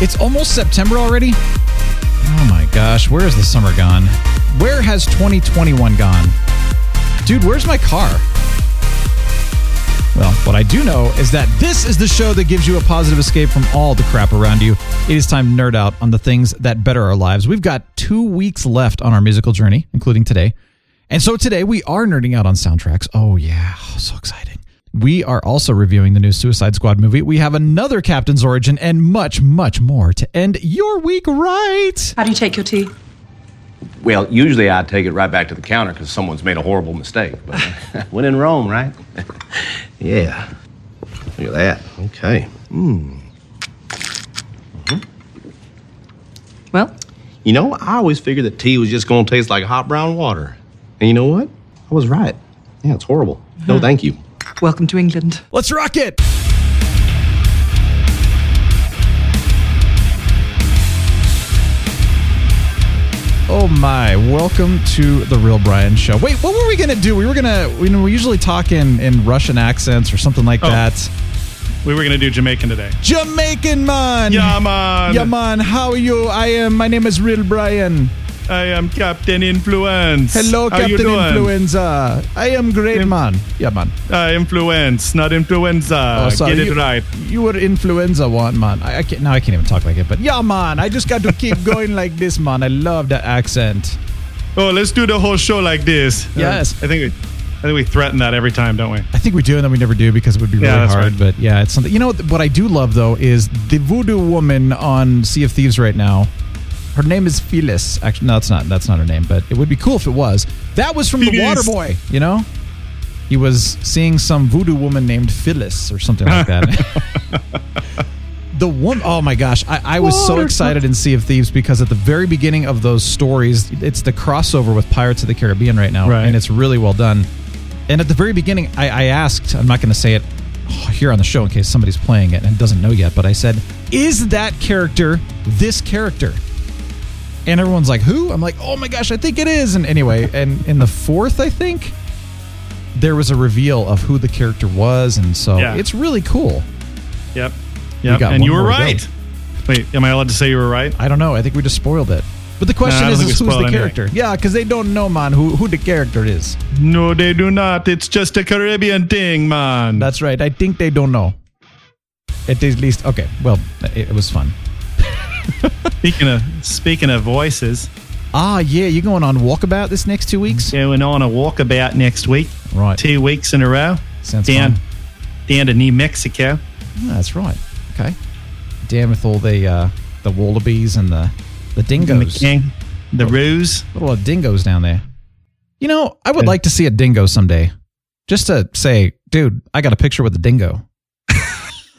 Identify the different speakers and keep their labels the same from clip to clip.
Speaker 1: It's almost September already? Oh my gosh, where is the summer gone? Where has 2021 gone? Dude, where's my car? Well, what I do know is that this is the show that gives you a positive escape from all the crap around you. It is time to nerd out on the things that better our lives. We've got two weeks left on our musical journey, including today. And so today we are nerding out on soundtracks. Oh, yeah. so exciting. We are also reviewing the new Suicide Squad movie. We have another Captain's Origin and much, much more to end your week right.
Speaker 2: How do you take your tea?
Speaker 3: Well, usually I take it right back to the counter because someone's made a horrible mistake. But when in Rome, right? yeah. Look at that. Okay. Mm.
Speaker 2: Well,
Speaker 3: You know, I always figured that tea was just going to taste like hot brown water. And you know what? I was right. Yeah, it's horrible. No, thank you.
Speaker 2: Welcome to England.
Speaker 1: Let's rock it. Oh my! Welcome to the Real Brian Show. Wait, what were we gonna do? We were gonna, you know, we usually talk in in Russian accents or something like
Speaker 4: Oh.
Speaker 1: that.
Speaker 4: We were gonna do Jamaican today.
Speaker 1: Jamaican man.
Speaker 4: Yeah, man.
Speaker 1: Yeah, man. How are you? I am. My name is Real Brian.
Speaker 4: I am Captain Influence.
Speaker 1: Hello,
Speaker 4: How
Speaker 1: Captain? Influenza. I am great, man. Yeah, man.
Speaker 4: Uh, influence, not influenza.
Speaker 1: Oh, sorry,
Speaker 4: Get it
Speaker 1: you,
Speaker 4: right.
Speaker 1: You were influenza one, man. I, I can't now. I can't even talk like it. But yeah, man. I just got to keep going like this, man. I love that accent.
Speaker 4: Oh, let's do the whole show like this. Uh,
Speaker 1: Yes.
Speaker 4: I think we, I think we threaten that every time, don't we?
Speaker 1: I think we do, and then we never do because it would be really
Speaker 4: Yeah,
Speaker 1: hard.
Speaker 4: right.
Speaker 1: But yeah, it's something. You know what? What I do love though is the voodoo woman on Sea of Thieves right now. Her name is Phyllis. Actually, no, that's not. That's not her name. But it would be cool if it was. That was from the
Speaker 4: Phyllis.
Speaker 1: Water Boy. You know, he was seeing some voodoo woman named Phyllis or something like that. the woman. Oh my gosh, I, I was so
Speaker 4: Water-
Speaker 1: excited in Sea of Thieves because at the very beginning of those stories, it's the crossover with Pirates of the Caribbean right now,
Speaker 4: Right.
Speaker 1: and it's really well done. And at the very beginning, I, I asked, I'm not going to say it here on the show in case somebody's playing it and doesn't know yet, but I said, Is that character this character? And everyone's like, Who? I'm like, Oh my gosh, I think it is. And anyway, and in the fourth, I think, there was a reveal of who the character was. And so
Speaker 4: Yeah.
Speaker 1: it's really cool.
Speaker 4: Yep. Yep. And you were
Speaker 1: more to go.
Speaker 4: right. Wait, am I allowed to say you were right?
Speaker 1: I don't know. I think we just spoiled it. But the question
Speaker 4: Nah,
Speaker 1: is, is who's the
Speaker 4: anything.
Speaker 1: character? Yeah, because they don't know, man, who, who the character is.
Speaker 4: No, they do not. It's just a Caribbean thing, man.
Speaker 1: That's right. I think they don't know. At least, okay. Well, it was fun.
Speaker 4: speaking of speaking of voices,
Speaker 1: Ah, yeah, you're going on walkabout this next two weeks?
Speaker 4: going on a walkabout next week.
Speaker 1: Right.
Speaker 4: Two weeks in a row.
Speaker 1: Sounds
Speaker 4: down,
Speaker 1: fun.
Speaker 4: down to New Mexico.
Speaker 1: That's right. Okay. Damn with all the uh, the wallabies and the the
Speaker 4: the
Speaker 1: dingoes.
Speaker 4: the ruse.
Speaker 1: What a lot of dingoes down there. You know, I would like to see a dingo someday. Just to say, dude, I got a picture with a dingo.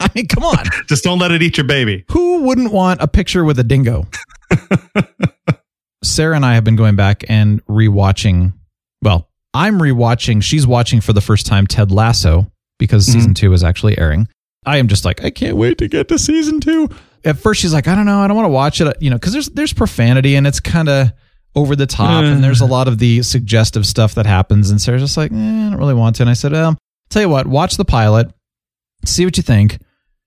Speaker 1: I mean, come on.
Speaker 4: Just don't let it eat your baby.
Speaker 1: Who wouldn't want a picture with a dingo? Sarah and I have been going back and rewatching. Well, I'm rewatching. She's watching for the first time Ted Lasso because season two is actually airing. I am just like, I can't wait to get to season two. At first, she's like, I don't know, I don't want to watch it, you know, because there's there's profanity and it's kind of over the top, and there's a lot of the suggestive stuff that happens. And Sarah's just like, eh, I don't really want to. And I said, well, tell you what, watch the pilot, see what you think.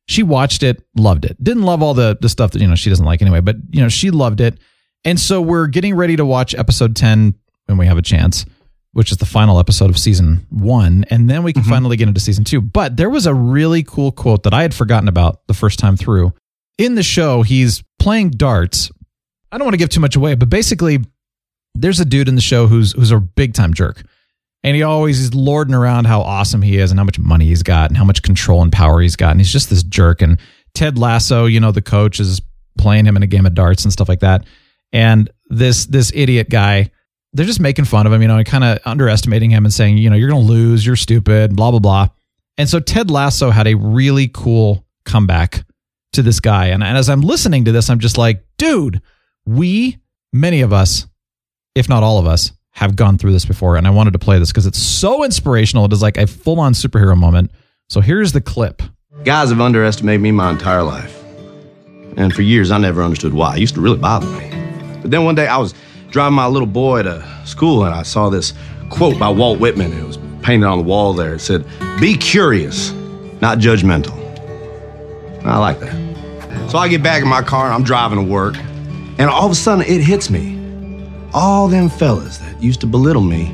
Speaker 1: She watched it, loved it. Didn't love all the the stuff that you know she doesn't like anyway, but you know she loved it. And so we're getting ready to watch episode 10 when we have a chance, which is the final episode of season 1, and then we can mm-hmm. finally get into season 2. But there was a really cool quote that I had forgotten about the first time through. In the show, he's playing darts. I don't want to give too much away, but basically there's a dude in the show who's who's a big time jerk. And he always is lording around how awesome he is and how much money he's got and how much control and power he's got. And he's just this jerk. And Ted Lasso, you know, the coach is playing him in a game of darts and stuff like that. And this this idiot guy, they're just making fun of him, you know, and kind of underestimating him and saying, you know, you're gonna lose, you're stupid, blah, blah, blah. And so Ted Lasso had a really cool comeback to this guy. And, and as I'm listening to this, I'm just like, dude, we, many of us, if not all of us, have gone through this before. And I wanted to play this because it's so inspirational. It is like a full on superhero moment. So here's the clip.
Speaker 3: Guys have underestimated me my entire life. And for years, I never understood why. It used to really bother me. But then one day, I was driving my little boy to school and I saw this quote by Walt Whitman. It was painted on the wall there. It said, Be curious, not judgmental. I like that. So I get back in my car and I'm driving to work. And all of a sudden, it hits me. All them fellas that used to belittle me,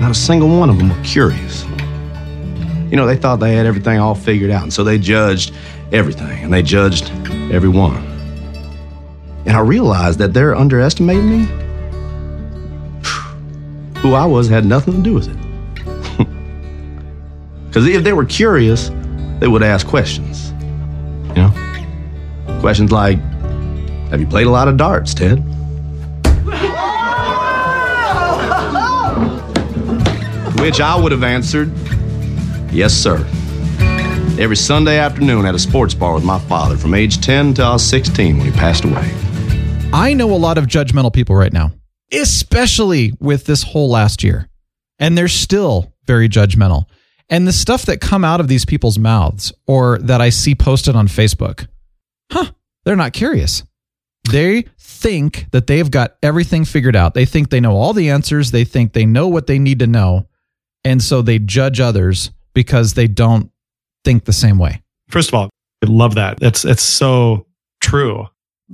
Speaker 3: not a single one of them were curious. You know, they thought they had everything all figured out. And so they judged everything and they judged everyone. And I realized that they're underestimating me. Who I was had nothing to do with it. Because if they were curious, they would ask questions. You know? Questions like Have you played a lot of darts, Ted? Which I would have answered, Yes, sir. Every Sunday afternoon at a sports bar with my father from age 10 till I was 16 when he passed away.
Speaker 1: I know a lot of judgmental people right now, especially with this whole last year. And they're still very judgmental. And the stuff that come out of these people's mouths or that I see posted on Facebook, huh, they're not curious. They think that they've got everything figured out. They think they know all the answers. They think they know what they need to know. And so they judge others because they don't think the same way.
Speaker 4: First of all, I love that. It's it's so true.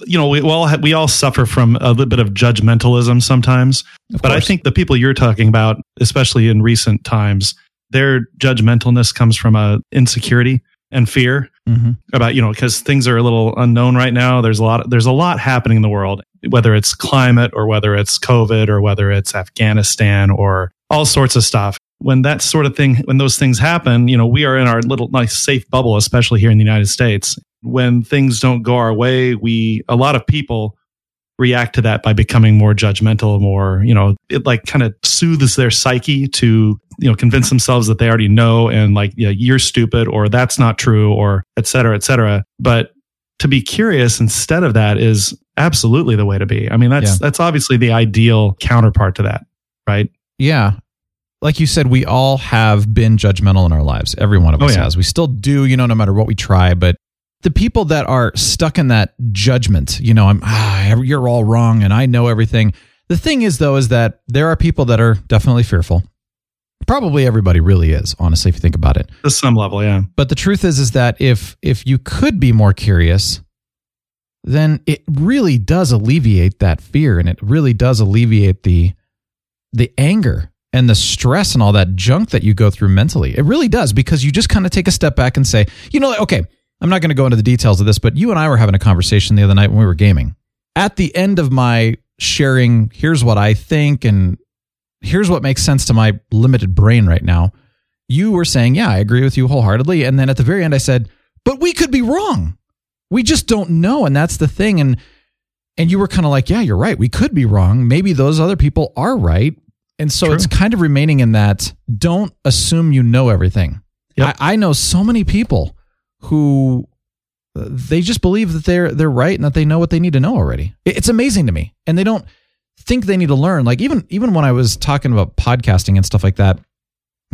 Speaker 4: You know, we all ha- we all suffer from a little bit of judgmentalism sometimes.
Speaker 1: Of
Speaker 4: but I think the people you're talking about, especially in recent times, their judgmentalness comes from a insecurity and fear
Speaker 1: Mhm.
Speaker 4: about you know because things are a little unknown right now. There's a lot there's a lot happening in the world, whether it's climate or whether it's COVID or whether it's Afghanistan or all sorts of stuff. When that sort of thing, when those things happen, you know, we are in our little nice safe bubble, especially here in the United States. When things don't go our way, we a lot of people react to that by becoming more judgmental, more, you know, it like kind of soothes their psyche to, you know, convince themselves that they already know and like, yeah, you're stupid or that's not true or et cetera, et cetera. But to be curious instead of that is absolutely the way to be. I mean, that's,
Speaker 1: Yeah.
Speaker 4: that's obviously the ideal counterpart to that, right?
Speaker 1: Yeah. Like you said, we all have been judgmental in our lives. Every one of
Speaker 4: Oh,
Speaker 1: us
Speaker 4: yeah.
Speaker 1: has. We still do, you know, no matter what we try. But the people that are stuck in that judgment, you know, I'm, ah, you're all wrong and I know everything. The thing is, though, is that there are people that are definitely fearful. Probably everybody really is, honestly, if you think about it.
Speaker 4: To some level, yeah.
Speaker 1: But the truth is, is that if if you could be more curious, then it really does alleviate that fear, and it really does alleviate the the anger and the stress and all that junk that you go through mentally. It really does because you just kind of take a step back and say, you know, okay, I'm not going to go into the details of this, but you and I were having a conversation the other night when we were gaming. At the end of my sharing, here's what I think and here's what makes sense to my limited brain right now. You were saying, yeah, I agree with you wholeheartedly. And then at the very end, I said, but we could be wrong. We just don't know. And that's the thing. And and you were kind of like, yeah, you're right. We could be wrong. Maybe those other people are right. And so
Speaker 4: True.
Speaker 1: it's kind of remaining in that don't assume you know everything.
Speaker 4: Yep.
Speaker 1: I, I know so many people who uh, they just believe that they're they're right and that they know what they need to know already. It's amazing to me. And they don't think they need to learn. Like even even when I was talking about podcasting and stuff like that,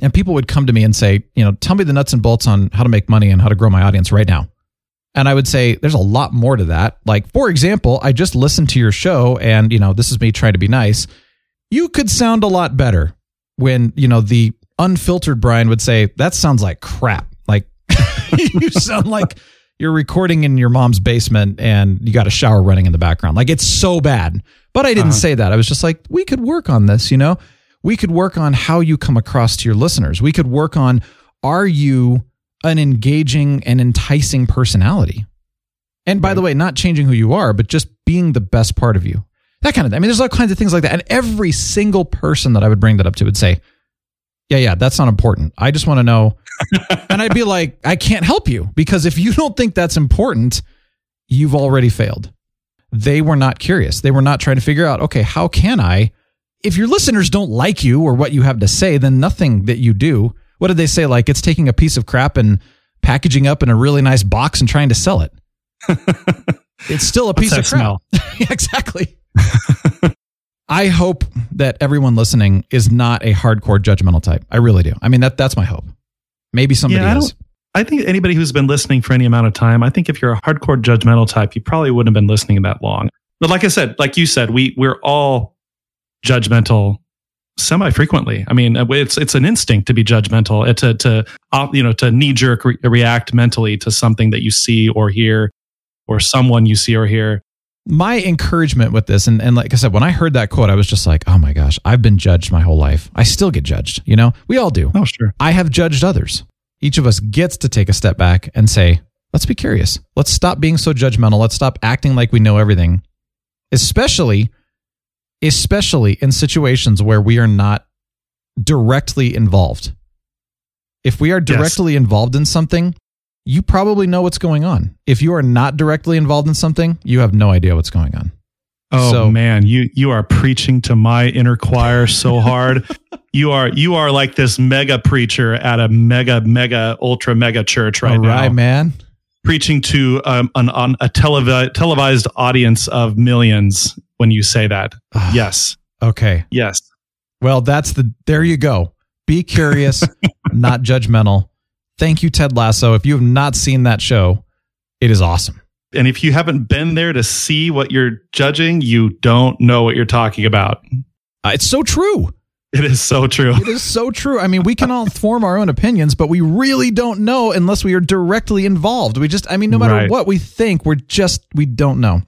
Speaker 1: and people would come to me and say, you know, tell me the nuts and bolts on how to make money and how to grow my audience right now. And I would say there's a lot more to that. Like for example, I just listened to your show and you know, this is me trying to be nice. You could sound a lot better when, you know, the unfiltered Brian would say, that sounds like crap. Like you sound like you're recording in your mom's basement and you got a shower running in the background. Like it's so bad. But I didn't uh-huh. say that. I was just like, we could work on this, you know? We could work on how you come across to your listeners. We could work on are you an engaging and enticing personality? And by the way, not changing who you are, but just being the best part of you. That kind of I mean, there's all kinds of things like that. And every single person that I would bring that up to would say, Yeah, yeah, that's not important. I just want to know. and I'd be like, I can't help you because if you don't think that's important, you've already failed. They were not curious. They were not trying to figure out, okay, how can I? If your listeners don't like you or what you have to say, then nothing that you do, what did they say? Like it's taking a piece of crap and packaging up in a really nice box and trying to sell it. It's still a
Speaker 4: What's
Speaker 1: piece of crap. Yeah, exactly. I hope that everyone listening is not a hardcore judgmental type. I really do. I mean that that's my hope. Maybe somebody
Speaker 4: Yeah, I
Speaker 1: is.
Speaker 4: don't- I think anybody who's been listening for any amount of time, I think if you're a hardcore judgmental type, you probably wouldn't have been listening that long. But like I said, like you said, we we're all judgmental semi frequently. I mean, it's it's an instinct to be judgmental, uh, to to uh, you know to knee jerk re- react mentally to something that you see or hear, or someone you see or hear.
Speaker 1: My encouragement with this, and, and like I said, when I heard that quote, I was just like, oh my gosh, I've been judged my whole life. I still get judged. You know, we all do.
Speaker 4: Oh sure,
Speaker 1: I have judged others. Each of us gets to take a step back and say, let's be curious. Let's stop being so judgmental. Let's stop acting like we know everything, especially, especially in situations where we are not directly involved. If we are
Speaker 4: Yes.
Speaker 1: directly involved in something, you probably know what's going on. If you are not directly involved in something, you have no idea what's going on.
Speaker 4: Oh
Speaker 1: So-
Speaker 4: man, you you are preaching to my inner choir so hard. you are you are like this mega preacher at a mega mega ultra mega church right
Speaker 1: All right,
Speaker 4: now,
Speaker 1: man.
Speaker 4: preaching to um, an on a televi- televised audience of millions. When you say that, yes,
Speaker 1: Okay.
Speaker 4: yes,
Speaker 1: Well, that's the there you go. Be curious, not judgmental. Thank you, Ted Lasso. If you have not seen that show, it is awesome.
Speaker 4: and if you haven't been there to see what you're judging, you don't know what you're talking about.
Speaker 1: Uh, it's so true.
Speaker 4: It is so true.
Speaker 1: It is so true. I mean, we can all form our own opinions, but we really don't know unless we are directly involved. We just, I mean, no matter
Speaker 4: Right.
Speaker 1: what we think, we're just, we don't know.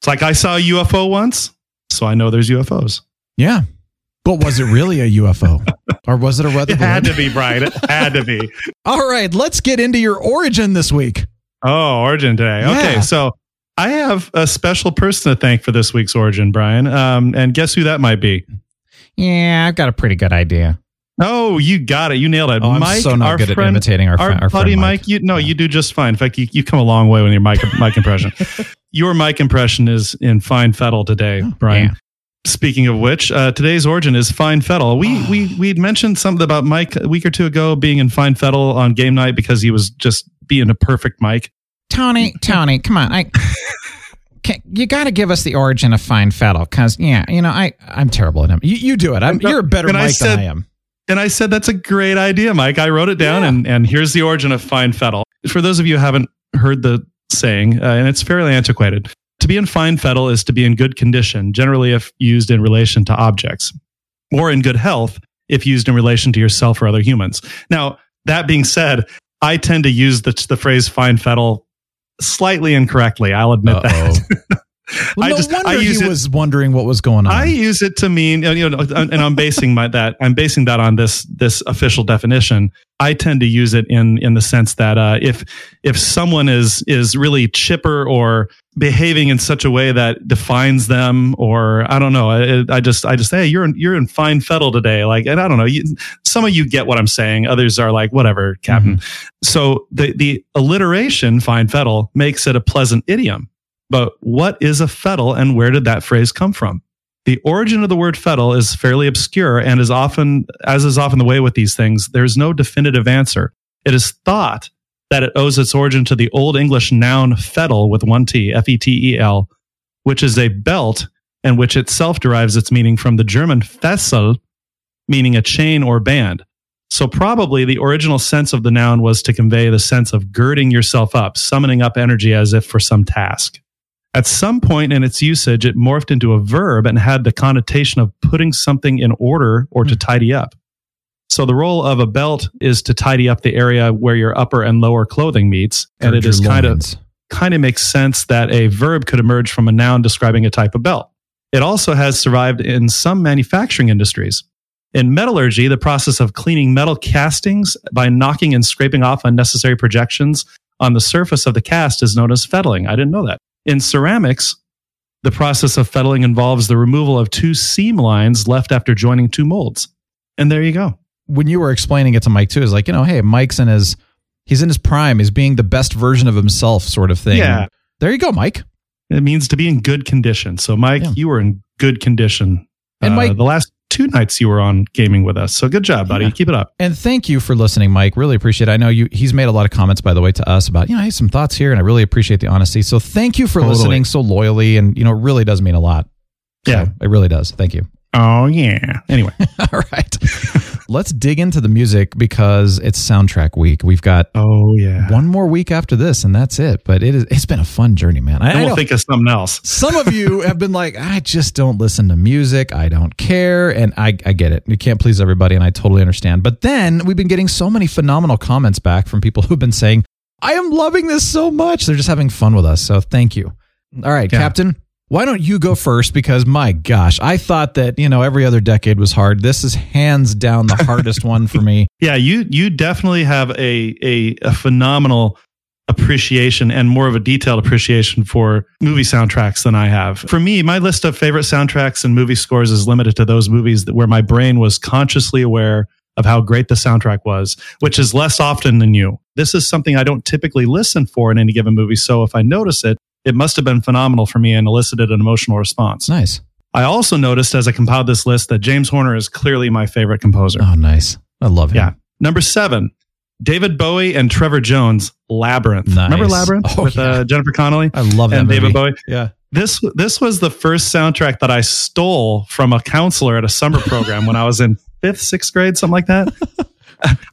Speaker 4: It's like I saw a UFO once, so I know there's UFOs.
Speaker 1: Yeah. But was it really a UFO? or was it a weather
Speaker 4: It had to be, Brian. It had to be.
Speaker 1: All right, let's get into your origin this week.
Speaker 4: Oh, origin today. Okay, so I have a special person to thank for this week's origin, Brian. Um, and guess who that might be?
Speaker 1: Yeah, I've got a pretty good idea.
Speaker 4: Oh, you got it. You nailed it.
Speaker 1: Oh, I'm
Speaker 4: Mike,
Speaker 1: so not good at imitating our,
Speaker 4: our,
Speaker 1: our
Speaker 4: buddy
Speaker 1: friend
Speaker 4: Mike. You no, you do just fine. In fact, you, you come a long way with your mic mic impression. your mic impression is in fine fettle today, Brian.
Speaker 1: yeah.
Speaker 4: Speaking of which, uh, today's origin is fine fettle. We we we'd mentioned something about Mike a week or two ago being in fine fettle on game night because he was just being a perfect Mike.
Speaker 5: Tony, Tony, come on. I can, you got to give us the origin of Fine Fettle because, yeah, you know, I
Speaker 1: I'm terrible at him. You, you do it. I'm, you're a better
Speaker 4: And I
Speaker 1: Mike
Speaker 4: said-
Speaker 1: than I am.
Speaker 4: And I said, that's a great idea, Mike. I wrote it down,
Speaker 1: Yeah.
Speaker 4: and, and here's the origin of fine fettle. For those of you who haven't heard the saying, uh, and it's fairly antiquated, to be in fine fettle is to be in good condition, generally if used in relation to objects, or in good health if used in relation to yourself or other humans. Now, that being said, I tend to use the, the phrase fine fettle slightly incorrectly. I'll admit
Speaker 1: Uh-oh.
Speaker 4: that.
Speaker 1: Well,
Speaker 4: I
Speaker 1: no
Speaker 4: just-
Speaker 1: wonder
Speaker 4: I use
Speaker 1: he
Speaker 4: it-
Speaker 1: was wondering what was going on.
Speaker 4: I use it to mean, you know, and I'm basing my that I'm basing that on this this official definition. I tend to use it in in the sense that uh, if if someone is is really chipper or behaving in such a way that defines them, or I don't know, I, I just I just hey, you're in, you're in fine fettle today, like, and I don't know, you, some of you get what I'm saying, others are like, whatever, Captain. So the the alliteration fine fettle makes it a pleasant idiom. But what is a fettle and where did that phrase come from? The origin of the word fettle is fairly obscure and is often, as is often the way with these things, there's no definitive answer. It is thought that it owes its origin to the Old English noun fettle with one T, F E T E L, which is a belt and which itself derives its meaning from the German Fessel, meaning a chain or band. So probably the original sense of the noun was to convey the sense of girding yourself up, summoning up energy as if for some task. At some point in its usage, it morphed into a verb and had the connotation of putting something in order or to tidy up. So the role of a belt is to tidy up the area where your upper and lower clothing meets, and it is kind of kind of makes sense that a verb could emerge from a noun describing a type of belt. It also has survived in some manufacturing industries. In metallurgy, the process of cleaning metal castings by knocking and scraping off unnecessary projections on the surface of the cast is known as fettling. I didn't know that. In ceramics, the process of fettling involves the removal of two seam lines left after joining two molds. And there you go.
Speaker 1: when you were explaining it to Mike too, is like, you know, hey, Mike's in his he's in his prime, he's being the best version of himself, sort of thing.
Speaker 4: Yeah.
Speaker 1: There you go, Mike.
Speaker 4: It means to be in good condition. So, Mike,
Speaker 1: Yeah.
Speaker 4: you were in good condition.
Speaker 1: And
Speaker 4: uh,
Speaker 1: Mike-
Speaker 4: the last two nights you were on gaming with us. So good job, buddy.
Speaker 1: Yeah.
Speaker 4: Keep it up.
Speaker 1: And thank you for listening, Mike. Really appreciate it. I know you he's made a lot of comments by the way to us about, you know, hey, some thoughts here and I really appreciate the honesty. So thank you for
Speaker 4: Totally.
Speaker 1: listening so loyally and you know, it really does mean a lot. So,
Speaker 4: Yeah.
Speaker 1: it really does. Thank you.
Speaker 4: Oh yeah. Anyway.
Speaker 1: All right. Let's dig into the music because it's soundtrack week. We've got
Speaker 4: oh yeah.
Speaker 1: one more week after this and that's it. But it is it's been a fun journey, man. I,
Speaker 4: we'll think of something else.
Speaker 1: some of you have been like, I just don't listen to music. I don't care. And I, I get it. You can't please everybody. And I totally understand. But then we've been getting so many phenomenal comments back from people who've been saying, I am loving this so much. They're just having fun with us. So thank you. All right,
Speaker 4: Yeah.
Speaker 1: Captain. Why don't you go first? Because my gosh, I thought that, you know, every other decade was hard. This is hands down the hardest one for me.
Speaker 4: Yeah, you you definitely have a a, a phenomenal appreciation and more of a detailed appreciation for movie soundtracks than I have. For me, my list of favorite soundtracks and movie scores is limited to those movies that, where my brain was consciously aware of how great the soundtrack was, which is less often than you. This is something I don't typically listen for in any given movie, so if I notice it, it must have been phenomenal for me and elicited an emotional response.
Speaker 1: Nice.
Speaker 4: I also noticed as I compiled this list that James Horner is clearly my favorite composer.
Speaker 1: Oh, nice. I love him.
Speaker 4: Yeah. Number seven, David Bowie and Trevor Jones, Labyrinth.
Speaker 1: Nice.
Speaker 4: Remember Labyrinth
Speaker 1: Oh,
Speaker 4: with
Speaker 1: yeah.
Speaker 4: uh, Jennifer Connelly
Speaker 1: I love that
Speaker 4: and
Speaker 1: movie.
Speaker 4: David Bowie?
Speaker 1: Yeah.
Speaker 4: This this was the first soundtrack that I stole from a counselor at a summer program when I was in fifth, sixth grade, something like that.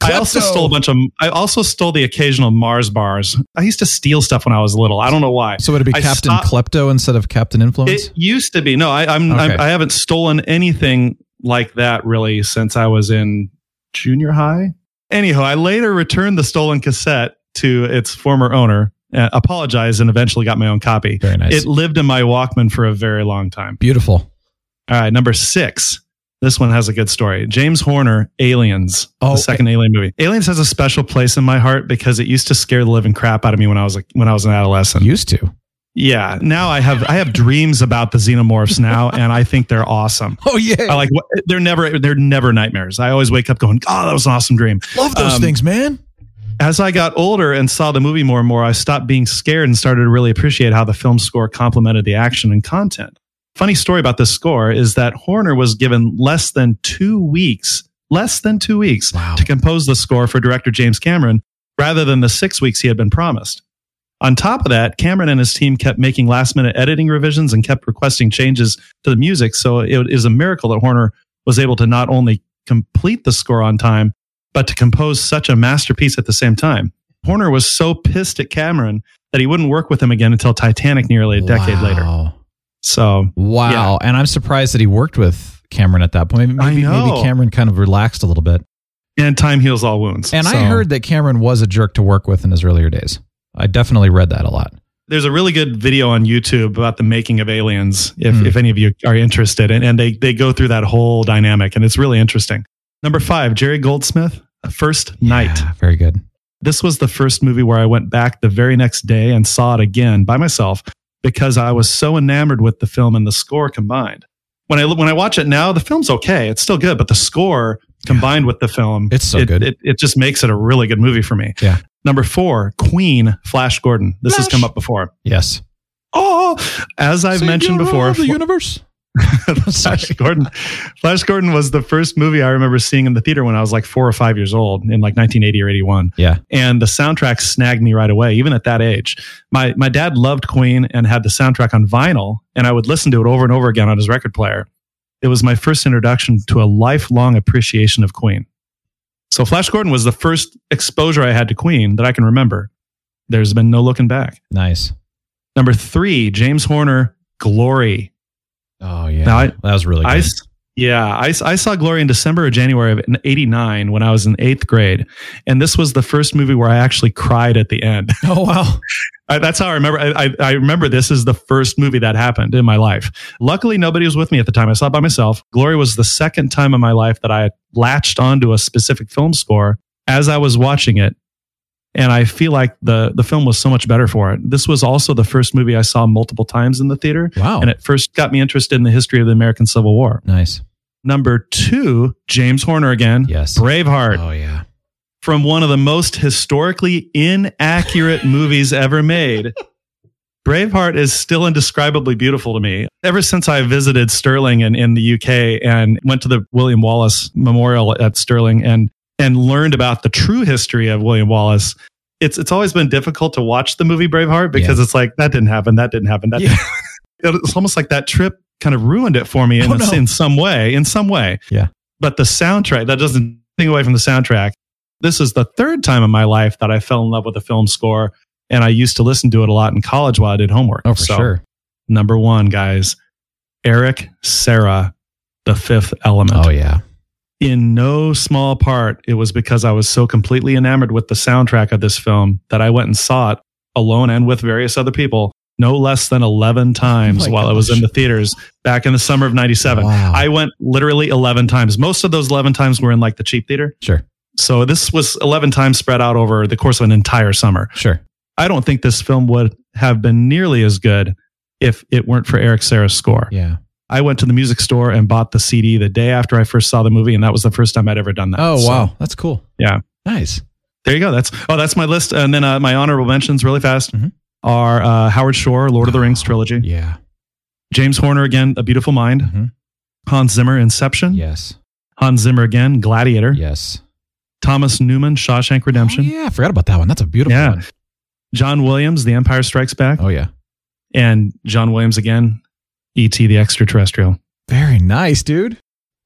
Speaker 4: I also stole a bunch of. I also stole the occasional Mars bars. I used to steal stuff when I was little. I don't know why.
Speaker 1: So would it be
Speaker 4: I
Speaker 1: Captain
Speaker 4: stopped-
Speaker 1: Klepto instead of Captain Influence?
Speaker 4: It used to be. No, I, I'm,
Speaker 1: Okay.
Speaker 4: I'm I haven't stolen anything like that really since I was in junior high. Anyhow, I later returned the stolen cassette to its former owner, uh, apologized, and eventually got my own copy.
Speaker 1: Very nice.
Speaker 4: It lived in my Walkman for a very long time.
Speaker 1: Beautiful.
Speaker 4: All right, number six. This one has a good story. James Horner, Aliens,
Speaker 1: Oh,
Speaker 4: the second Alien movie. Aliens has a special place in my heart because it used to scare the living crap out of me when I was like when I was an adolescent.
Speaker 1: Used to.
Speaker 4: Yeah. Now I have I have dreams about the xenomorphs now, and I think they're awesome.
Speaker 1: Oh yeah.
Speaker 4: I like they're never they're never nightmares. I always wake up going, "Oh, that was an awesome dream."
Speaker 1: Love those
Speaker 4: Um,
Speaker 1: things, man.
Speaker 4: As I got older and saw the movie more and more, I stopped being scared and started to really appreciate how the film score complemented the action and content. Funny story about this score is that Horner was given less than two weeks, less than two weeks
Speaker 1: Wow.
Speaker 4: to compose the score for director James Cameron rather than the six weeks he had been promised. On top of that, Cameron and his team kept making last minute editing revisions and kept requesting changes to the music. So it is a miracle that Horner was able to not only complete the score on time, but to compose such a masterpiece at the same time. Horner was so pissed at Cameron that he wouldn't work with him again until Titanic nearly a decade later. So
Speaker 1: Wow. And I'm surprised that he worked with Cameron at that point. Maybe, maybe. Cameron kind of relaxed a little bit.
Speaker 4: and time heals all wounds.
Speaker 1: And I heard that Cameron was a jerk to work with in his earlier days. I definitely read that a lot.
Speaker 4: there's a really good video on YouTube about the making of aliens, if,
Speaker 1: Hmm.
Speaker 4: if any of you are interested. And, and they, they go through that whole dynamic, and it's really interesting. Number five, Jerry Goldsmith, First Knight.
Speaker 1: Yeah, very good.
Speaker 4: This was the first movie where I went back the very next day and saw it again by myself because I was so enamored with the film and the score combined. When I when I watch it now, the film's okay; it's still good, but the score combined with the film,
Speaker 1: It's so
Speaker 4: it,
Speaker 1: good.
Speaker 4: It, it just makes it a really good movie for me.
Speaker 1: Yeah.
Speaker 4: Number four, Queen, Flash Gordon. This has come up before.
Speaker 1: Yes.
Speaker 4: Oh, as I've mentioned before,
Speaker 1: the universe.
Speaker 4: Flash Gordon. Flash Gordon was the first movie I remember seeing in the theater when I was like four or five years old in like 1980 or 81.
Speaker 1: Yeah.
Speaker 4: And the soundtrack snagged me right away, even at that age. My my dad loved Queen and had the soundtrack on vinyl, and I would listen to it over and over again on his record player. It was my first introduction to a lifelong appreciation of Queen. So Flash Gordon was the first exposure I had to Queen that I can remember. There's been no looking back.
Speaker 1: Nice.
Speaker 4: Number three, James Horner, Glory.
Speaker 1: Oh yeah.
Speaker 4: Now, I-
Speaker 1: that was really good.
Speaker 4: I, yeah, I saw Glory in December or January of 89 when I was in eighth grade. And this was the first movie where I actually cried at the end.
Speaker 1: oh wow.
Speaker 4: I, that's how I remember. I, I, I remember this is the first movie that happened in my life. Luckily, nobody was with me at the time. I saw it by myself. Glory was the second time in my life that I latched onto a specific film score as I was watching it. And I feel like the, the film was so much better for it. This was also the first movie I saw multiple times in the theater.
Speaker 1: Wow.
Speaker 4: And it first got me interested in the history of the American Civil War.
Speaker 1: nice.
Speaker 4: Number two, James Horner again.
Speaker 1: Yes.
Speaker 4: Braveheart.
Speaker 1: Oh yeah.
Speaker 4: From one of the most historically inaccurate movies ever made. Braveheart is still indescribably beautiful to me. Ever since I visited Stirling in, in the UK and went to the William Wallace Memorial at Stirling and and learned about the true history of William Wallace, it's it's always been difficult to watch the movie Braveheart because
Speaker 1: Yeah.
Speaker 4: it's like that didn't happen, that didn't happen, that
Speaker 1: Yeah.
Speaker 4: didn't. it's almost like that trip kind of ruined it for me in,
Speaker 1: Oh, no.
Speaker 4: in some way, in some way.
Speaker 1: Yeah.
Speaker 4: But the soundtrack, that doesn't take away from the soundtrack. This is the third time in my life that I fell in love with a film score. And I used to listen to it a lot in college while I did homework.
Speaker 1: Oh, for
Speaker 4: So,
Speaker 1: sure.
Speaker 4: Number one, guys, Eric Serra, The Fifth Element.
Speaker 1: Oh yeah.
Speaker 4: In no small part, it was because I was so completely enamored with the soundtrack of this film that I went and saw it alone and with various other people no less than 11 times
Speaker 1: Oh
Speaker 4: while I was in the theaters back in the summer of 97.
Speaker 1: Wow.
Speaker 4: I went literally 11 times. Most of those 11 times were in like the cheap theater.
Speaker 1: Sure.
Speaker 4: So this was 11 times spread out over the course of an entire summer.
Speaker 1: Sure.
Speaker 4: I don't think this film would have been nearly as good if it weren't for Eric Serra's score.
Speaker 1: Yeah.
Speaker 4: I went to the music store and bought the CD the day after I first saw the movie, and that was the first time I'd ever done that.
Speaker 1: Oh
Speaker 4: So,
Speaker 1: wow, that's cool.
Speaker 4: Yeah.
Speaker 1: Nice.
Speaker 4: There you go. That's oh, that's my list. And then uh, my honorable mentions, really fast,
Speaker 1: Mhm.
Speaker 4: are uh, Howard Shore, Lord of the Rings trilogy,
Speaker 1: Yeah.
Speaker 4: James Horner again, A Beautiful Mind,
Speaker 1: Mhm.
Speaker 4: Hans Zimmer, Inception,
Speaker 1: Yes.
Speaker 4: Hans Zimmer again, Gladiator,
Speaker 1: Yes.
Speaker 4: Thomas Newman, Shawshank Redemption,
Speaker 1: Oh, yeah, I forgot about that one. That's a beautiful
Speaker 4: Yeah.
Speaker 1: one.
Speaker 4: John Williams, The Empire Strikes Back,
Speaker 1: Oh yeah.
Speaker 4: and John Williams again, E.T. the Extraterrestrial.
Speaker 1: Very nice, dude.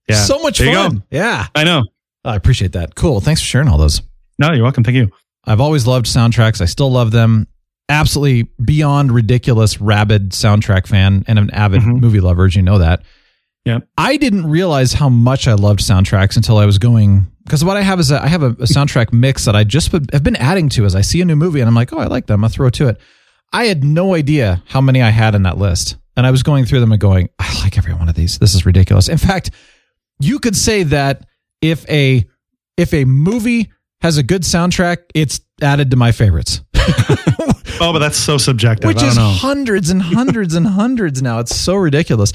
Speaker 4: Yeah.
Speaker 1: So much
Speaker 4: There
Speaker 1: fun. Yeah.
Speaker 4: I know.
Speaker 1: I appreciate that. Cool. Thanks for sharing all those.
Speaker 4: No, you're welcome. Thank you.
Speaker 1: I've always loved soundtracks. I still love them. Absolutely beyond ridiculous, rabid soundtrack fan and an avid
Speaker 4: Mhm.
Speaker 1: movie lover, as you know that.
Speaker 4: Yeah.
Speaker 1: I didn't realize how much I loved soundtracks until I was going because what I have is a, I have a, a soundtrack mix that I just would- have been adding to as I see a new movie and I'm like, oh, I like that. I'm gonna throw it to it. I had no idea how many I had in that list, and I was going through them and going, I like every one of these. This is ridiculous. In fact, you could say that if a if a movie has a good soundtrack, it's added to my favorites.
Speaker 4: Oh, but that's so subjective.
Speaker 1: which
Speaker 4: I don't
Speaker 1: is
Speaker 4: know.
Speaker 1: hundreds and hundreds and hundreds now. It's so ridiculous.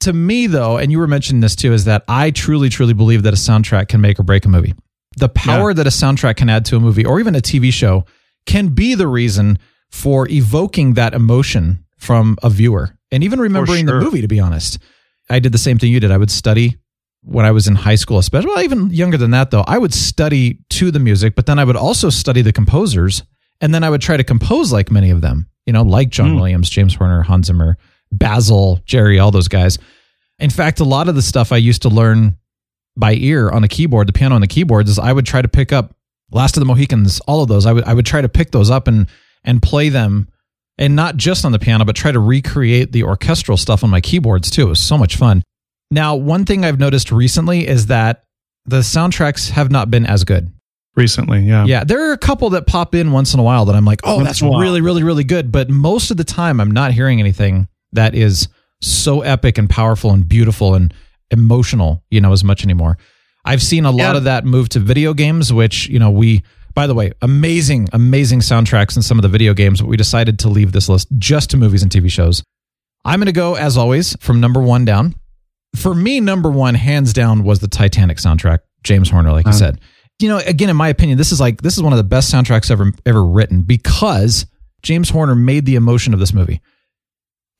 Speaker 1: To me, though, and you were mentioning this too, is that I truly, truly believe that a soundtrack can make or break a movie. The power that a soundtrack can add to a movie or even a TV show can be the reason for evoking that emotion from a viewer and even remembering
Speaker 4: sure.
Speaker 1: the movie, to be honest. I did the same thing you did. I would study when I was in high school, especially well, even younger than that, though. I would study to the music, but then I would also study the composers and then I would try to compose like many of them, you know, like John
Speaker 4: Hmm.
Speaker 1: Williams, James Horner, Hans Zimmer, Basil, Jerry, all those guys. In fact, a lot of the stuff I used to learn by ear on a keyboard, the piano on the keyboards, is I would try to pick up Last of the Mohicans, all of those. I would I would try to pick those up and and play them, and not just on the piano, but try to recreate the orchestral stuff on my keyboards too. It was so much fun. Now, one thing I've noticed recently is that the soundtracks have not been as good.
Speaker 4: Recently, yeah.
Speaker 1: Yeah, there are a couple that pop in once in a while that I'm like, oh, that's
Speaker 4: in a while.
Speaker 1: really, really, really good. But most of the time, I'm not hearing anything that is so epic and powerful and beautiful and emotional, you know, as much anymore. I've seen a lot
Speaker 4: Yeah.
Speaker 1: of that move to video games, which, you know, we, by the way, amazing, amazing soundtracks in some of the video games, but we decided to leave this list just to movies and TV shows. I'm going to go, as always, from number one down. For me, number one, hands down, was the Titanic soundtrack, James Horner, like you
Speaker 4: Uh.
Speaker 1: said you know, again, in my opinion, this is like this is one of the best soundtracks ever ever written because James Horner made the emotion of this movie.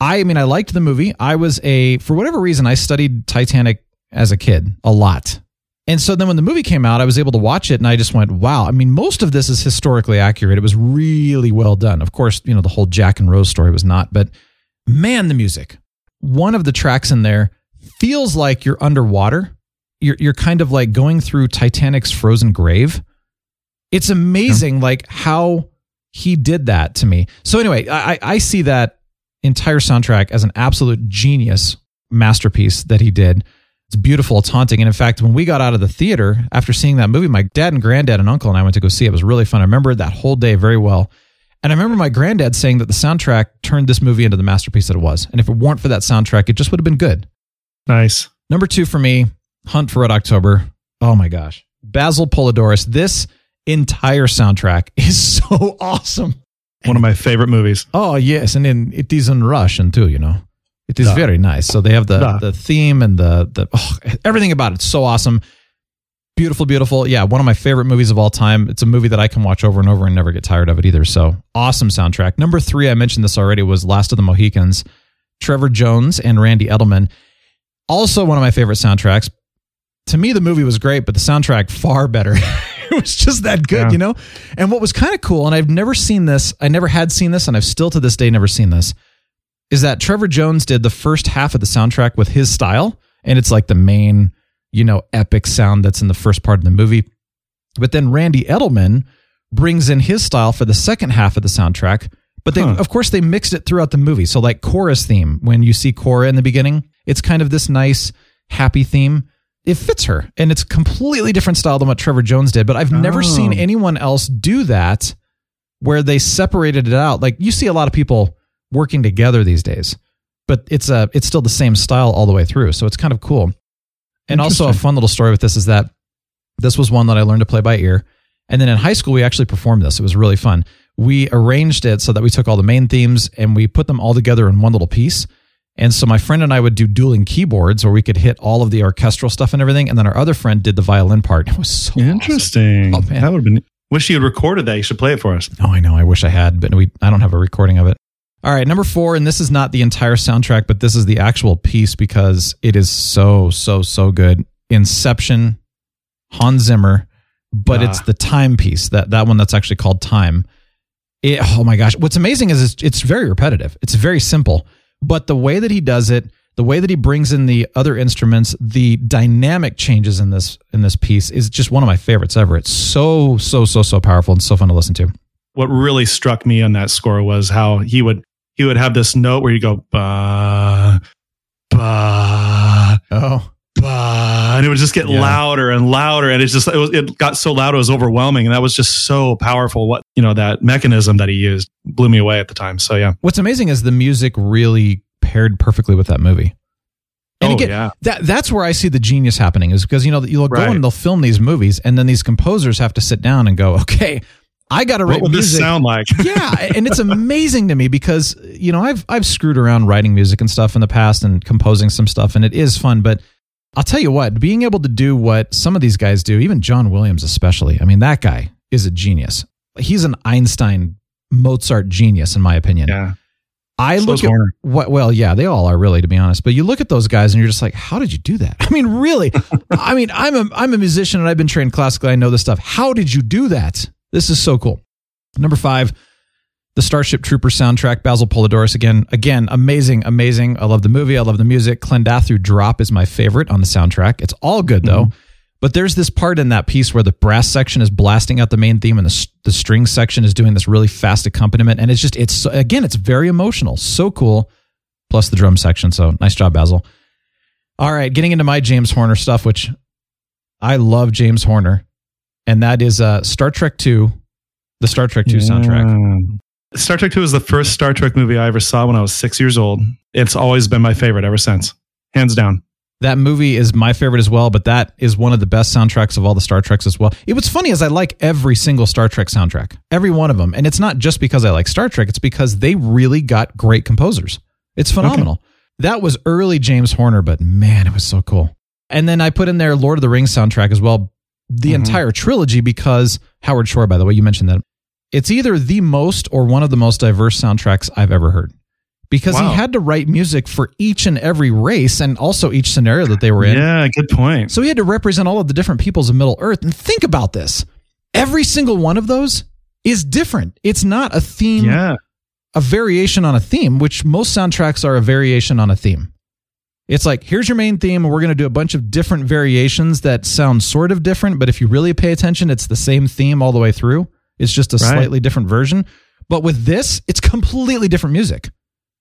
Speaker 1: I mean, I liked the movie. I was a for whatever reason I studied Titanic as a kid a lot. And so then when the movie came out, I was able to watch it and I just went, wow. I mean, most of this is historically accurate. It was really well done. Of course, you know, the whole Jack and Rose story was not, but man, the music. One of the tracks in there feels like you're underwater you're you're kind of like going through Titanic's frozen grave. It's amazing, like how he did that to me. So anyway, I I see that entire soundtrack as an absolute genius masterpiece that he did. It's beautiful, it's haunting, and in fact, when we got out of the theater after seeing that movie, my dad and granddad and uncle and I went to go see it. It was really fun. I remember that whole day very well. And I remember my granddad saying that the soundtrack turned this movie into the masterpiece that it was. And if it weren't for that soundtrack, it just would have been good.
Speaker 4: Nice.
Speaker 1: Number two for me, Hunt for Red October. Oh my gosh. Basil Poledouris. This entire soundtrack is so awesome.
Speaker 4: One of my favorite movies.
Speaker 1: Oh, yes. And then it is in Russian too, you know. It is
Speaker 4: Duh.
Speaker 1: very nice. So they have the,
Speaker 4: Duh.
Speaker 1: the theme and the, the oh, everything about it's so awesome. Beautiful, beautiful. Yeah, one of my favorite movies of all time. It's a movie that I can watch over and over and never get tired of it either. So awesome soundtrack. Number three, I mentioned this already, was Last of the Mohicans. Trevor Jones and Randy Edelman. Also one of my favorite soundtracks. To me, the movie was great, but the soundtrack far better. it was just that good,
Speaker 4: Yeah.
Speaker 1: you know? And what was kind of cool, and I've never seen this, I never had seen this, and I've still to this day never seen this, is that Trevor Jones did the first half of the soundtrack with his style, and it's like the main, you know, epic sound that's in the first part of the movie. But then Randy Edelman brings in his style for the second half of the soundtrack. But they,
Speaker 4: Huh.
Speaker 1: of course, they mixed it throughout the movie. So, like Cora's theme, when you see Cora in the beginning, it's kind of this nice, happy theme. It fits her, and it's completely different style than what Trevor Jones did. But I've never
Speaker 4: Oh.
Speaker 1: seen anyone else do that, where they separated it out. Like you see a lot of people working together these days, but it's a it's still the same style all the way through. So it's kind of cool. And also a fun little story with this is that this was one that I learned to play by ear. And then in high school, we actually performed this. It was really fun. We arranged it so that we took all the main themes and we put them all together in one little piece. And so my friend and I would do dueling keyboards where we could hit all of the orchestral stuff and everything. And then our other friend did the violin part. It was so awesome.
Speaker 4: Interesting.
Speaker 1: Oh, man.
Speaker 4: That would have been. Wish you had recorded that. You should play it for us.
Speaker 1: Oh, I know. I wish I had, but we I don't have a recording of it. All right, number four, and this is not the entire soundtrack, but this is the actual piece because it is so so so good. Inception, Hans Zimmer, but
Speaker 4: Ah.
Speaker 1: it's the time piece that that one that's actually called Time. It, oh my gosh, what's amazing is it's, it's very repetitive. It's very simple, but the way that he does it, the way that he brings in the other instruments, the dynamic changes in this in this piece is just one of my favorites ever. It's so so so so powerful and so fun to listen to.
Speaker 4: What really struck me on that score was how he would he would have this note where you go ba ba
Speaker 1: Oh.
Speaker 4: ba, and it would just get
Speaker 1: Yeah.
Speaker 4: louder and louder, and it's just it, was, it got so loud it was overwhelming, and that was just so powerful. What you know that mechanism that he used blew me away at the time. So yeah,
Speaker 1: What's amazing is the music really paired perfectly with that movie. And
Speaker 4: Oh,
Speaker 1: again,
Speaker 4: yeah.
Speaker 1: that that's where I see the genius happening is because you know you'll go
Speaker 4: Right.
Speaker 1: and they'll film these movies and then these composers have to sit down and go, okay, I got to write.
Speaker 4: what would this sound like?
Speaker 1: yeah, and it's amazing to me because you know I've I've screwed around writing music and stuff in the past and composing some stuff and it is fun, but I'll tell you what, being able to do what some of these guys do, even John Williams especially. I mean, that guy is a genius. He's an Einstein Mozart genius in my opinion.
Speaker 4: yeah,
Speaker 1: I
Speaker 4: So
Speaker 1: look at what well, yeah, they all are really to be honest. But you look at those guys and you're just like, how did you do that? I mean, really? I mean, I'm a I'm a musician and I've been trained classically. I know this stuff. How did you do that? This is so cool. Number five, the Starship Troopers soundtrack, Basil Poledouris again. Again, amazing, amazing. I love the movie. I love the music. Klendathu Drop is my favorite on the soundtrack. It's all good though. Mm-hmm. But there's this part in that piece where the brass section is blasting out the main theme and the, the string section is doing this really fast accompaniment. And it's just, it's so- again, it's very emotional. So cool. Plus the drum section. So nice job, Basil. All right. Getting into my James Horner stuff, which I love James Horner. And that is uh, Star Trek 2, the Star Trek 2 soundtrack.
Speaker 4: Star Trek Two is the first Star Trek movie I ever saw when I was six years old. It's always been my favorite ever since, hands down.
Speaker 1: That movie is my favorite as well, but that is one of the best soundtracks of all the Star Treks as well. It, was funny as I like every single Star Trek soundtrack, every one of them. And it's not just because I like Star Trek, it's because they really got great composers. It's phenomenal. That was early James Horner, but man, it was so cool. And then I put in there Lord of the Rings soundtrack as well, the mm-hmm. entire trilogy, because Howard Shore, by the way, you mentioned that. It's either the most or one of the most diverse soundtracks I've ever heard because
Speaker 4: Wow.
Speaker 1: he had to write music for each and every race and also each scenario that they were in.
Speaker 4: Yeah, good point.
Speaker 1: So he had to represent all of the different peoples of Middle Earth. And think about this every single one of those is different. It's not a theme,
Speaker 4: Yeah,
Speaker 1: a variation on a theme, which most soundtracks are a variation on a theme. It's like, here's your main theme, and we're going to do a bunch of different variations that sound sort of different, but if you really pay attention, it's the same theme all the way through. It's just a
Speaker 4: Right.
Speaker 1: slightly different version. But with this, it's completely different music.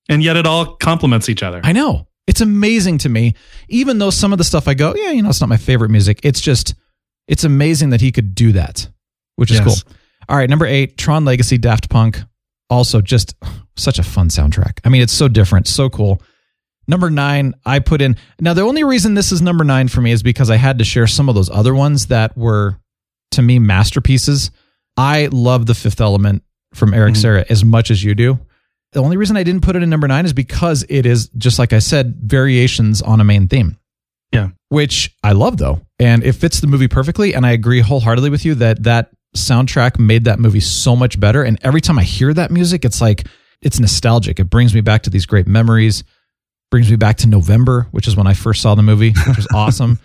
Speaker 4: and yet it all complements each other.
Speaker 1: I know. It's amazing to me. Even though some of the stuff I go, yeah, you know, it's not my favorite music. It's just, it's amazing that he could do that, which is
Speaker 4: Yes.
Speaker 1: cool. All right, number eight, Tron Legacy, Daft Punk. Also, just such a fun soundtrack. I mean, it's so different, so cool. Number nine, I put in. Now, the only reason this is number nine for me is because I had to share some of those other ones that were, to me, masterpieces. I love The Fifth Element from Eric mm-hmm. Serra as much as you do. The only reason I didn't put it in number nine is because it is, just like I said, variations on a main theme.
Speaker 4: Yeah.
Speaker 1: Which I love, though. and it fits the movie perfectly. And I agree wholeheartedly with you that that soundtrack made that movie so much better. And every time I hear that music, it's like it's nostalgic. It brings me back to these great memories. Brings me back to November, which is when I first saw the movie, which was awesome.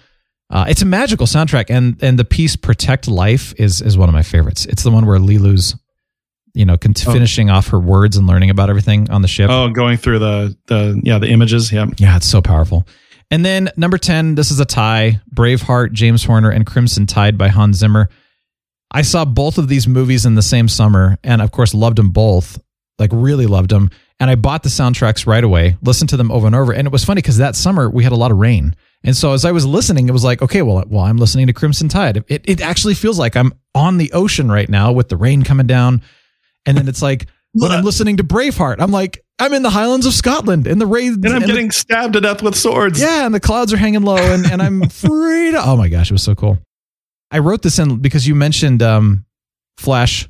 Speaker 1: Uh, it's a magical soundtrack, and and the piece "Protect Life" is is one of my favorites. It's the one where Leeloo's, you know, con-
Speaker 4: Oh.
Speaker 1: finishing off her words and learning about everything on the ship.
Speaker 4: Oh, going through the the yeah the images. Yeah.
Speaker 1: Yeah, it's so powerful. And then number 10, this is a tie Braveheart, James Horner, and Crimson Tide by Hans Zimmer. I saw both of these movies in the same summer and, of course, loved them both, like, really loved them. And I bought the soundtracks right away, listened to them over and over. And it was funny because that summer we had a lot of rain. And so as I was listening, it was like, okay, well, well, I'm listening to Crimson Tide. It, it actually feels like I'm on the ocean right now with the rain coming down. And then it's like, when I'm listening to Braveheart, I'm like, I'm in the Highlands of Scotland and the rain.
Speaker 4: And I'm
Speaker 1: the-
Speaker 4: getting stabbed to death with swords.
Speaker 1: yeah, and the clouds are hanging low, and, and I'm free to. Oh my gosh, it was so cool. I wrote this in because you mentioned um, Flash.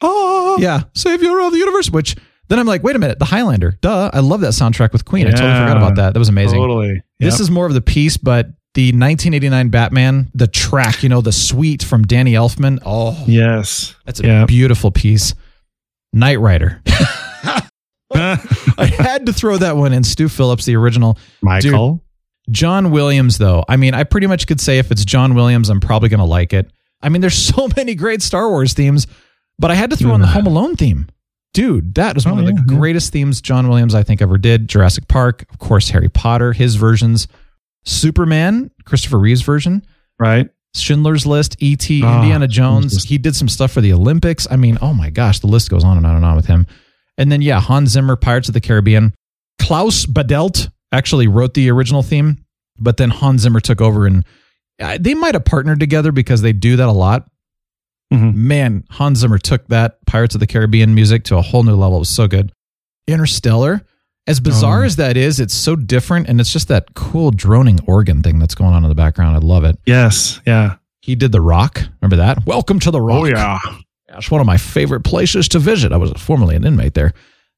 Speaker 4: Oh,
Speaker 1: Yeah, Savior of the Universe. Which then I'm like, wait a minute, the Highlander. Duh, I love that soundtrack with Queen. I totally forgot about that. That was amazing.
Speaker 4: Totally.
Speaker 1: This is more of the piece, but the 1989 Batman, the track, you know, the suite from Danny Elfman. Oh,
Speaker 4: yes.
Speaker 1: that's a
Speaker 4: Yeah.
Speaker 1: beautiful piece. Knight Rider. I had to throw that one in. Stu Phillips, the original.
Speaker 4: Michael.
Speaker 1: John Williams, though, I mean, I pretty much could say if it's John Williams, I'm probably going to like it. I mean, there's so many great Star Wars themes, but I had to throw in the mm-hmm. Home Alone theme. Dude, that is one
Speaker 4: Oh,
Speaker 1: of the
Speaker 4: yeah, yeah.
Speaker 1: greatest themes John Williams, I think, ever did. Jurassic Park, of course, Harry Potter, his versions, Superman, Christopher Reeve's version,
Speaker 4: Right.
Speaker 1: Schindler's List, E.T.,
Speaker 4: Ah,
Speaker 1: Indiana Jones. He did some stuff for the Olympics. I mean, oh my gosh, the list goes on and on and on with him. And then, yeah, Hans Zimmer, Pirates of the Caribbean. Klaus Badelt actually wrote the original theme, but then Hans Zimmer took over and uh, they might have partnered together because they do that a lot.
Speaker 4: Mhm.
Speaker 1: Man, Hans Zimmer took that Pirates of the Caribbean music to a whole new level. It was so good. Interstellar, as bizarre
Speaker 4: Oh.
Speaker 1: as that is, it's so different and it's just that cool droning organ thing that's going on in the background. I love it.
Speaker 4: Yes. Yeah.
Speaker 1: He did The Rock. Remember that? Welcome to The Rock.
Speaker 4: Oh yeah.
Speaker 1: It's one of my favorite places to visit. I was formerly an inmate there.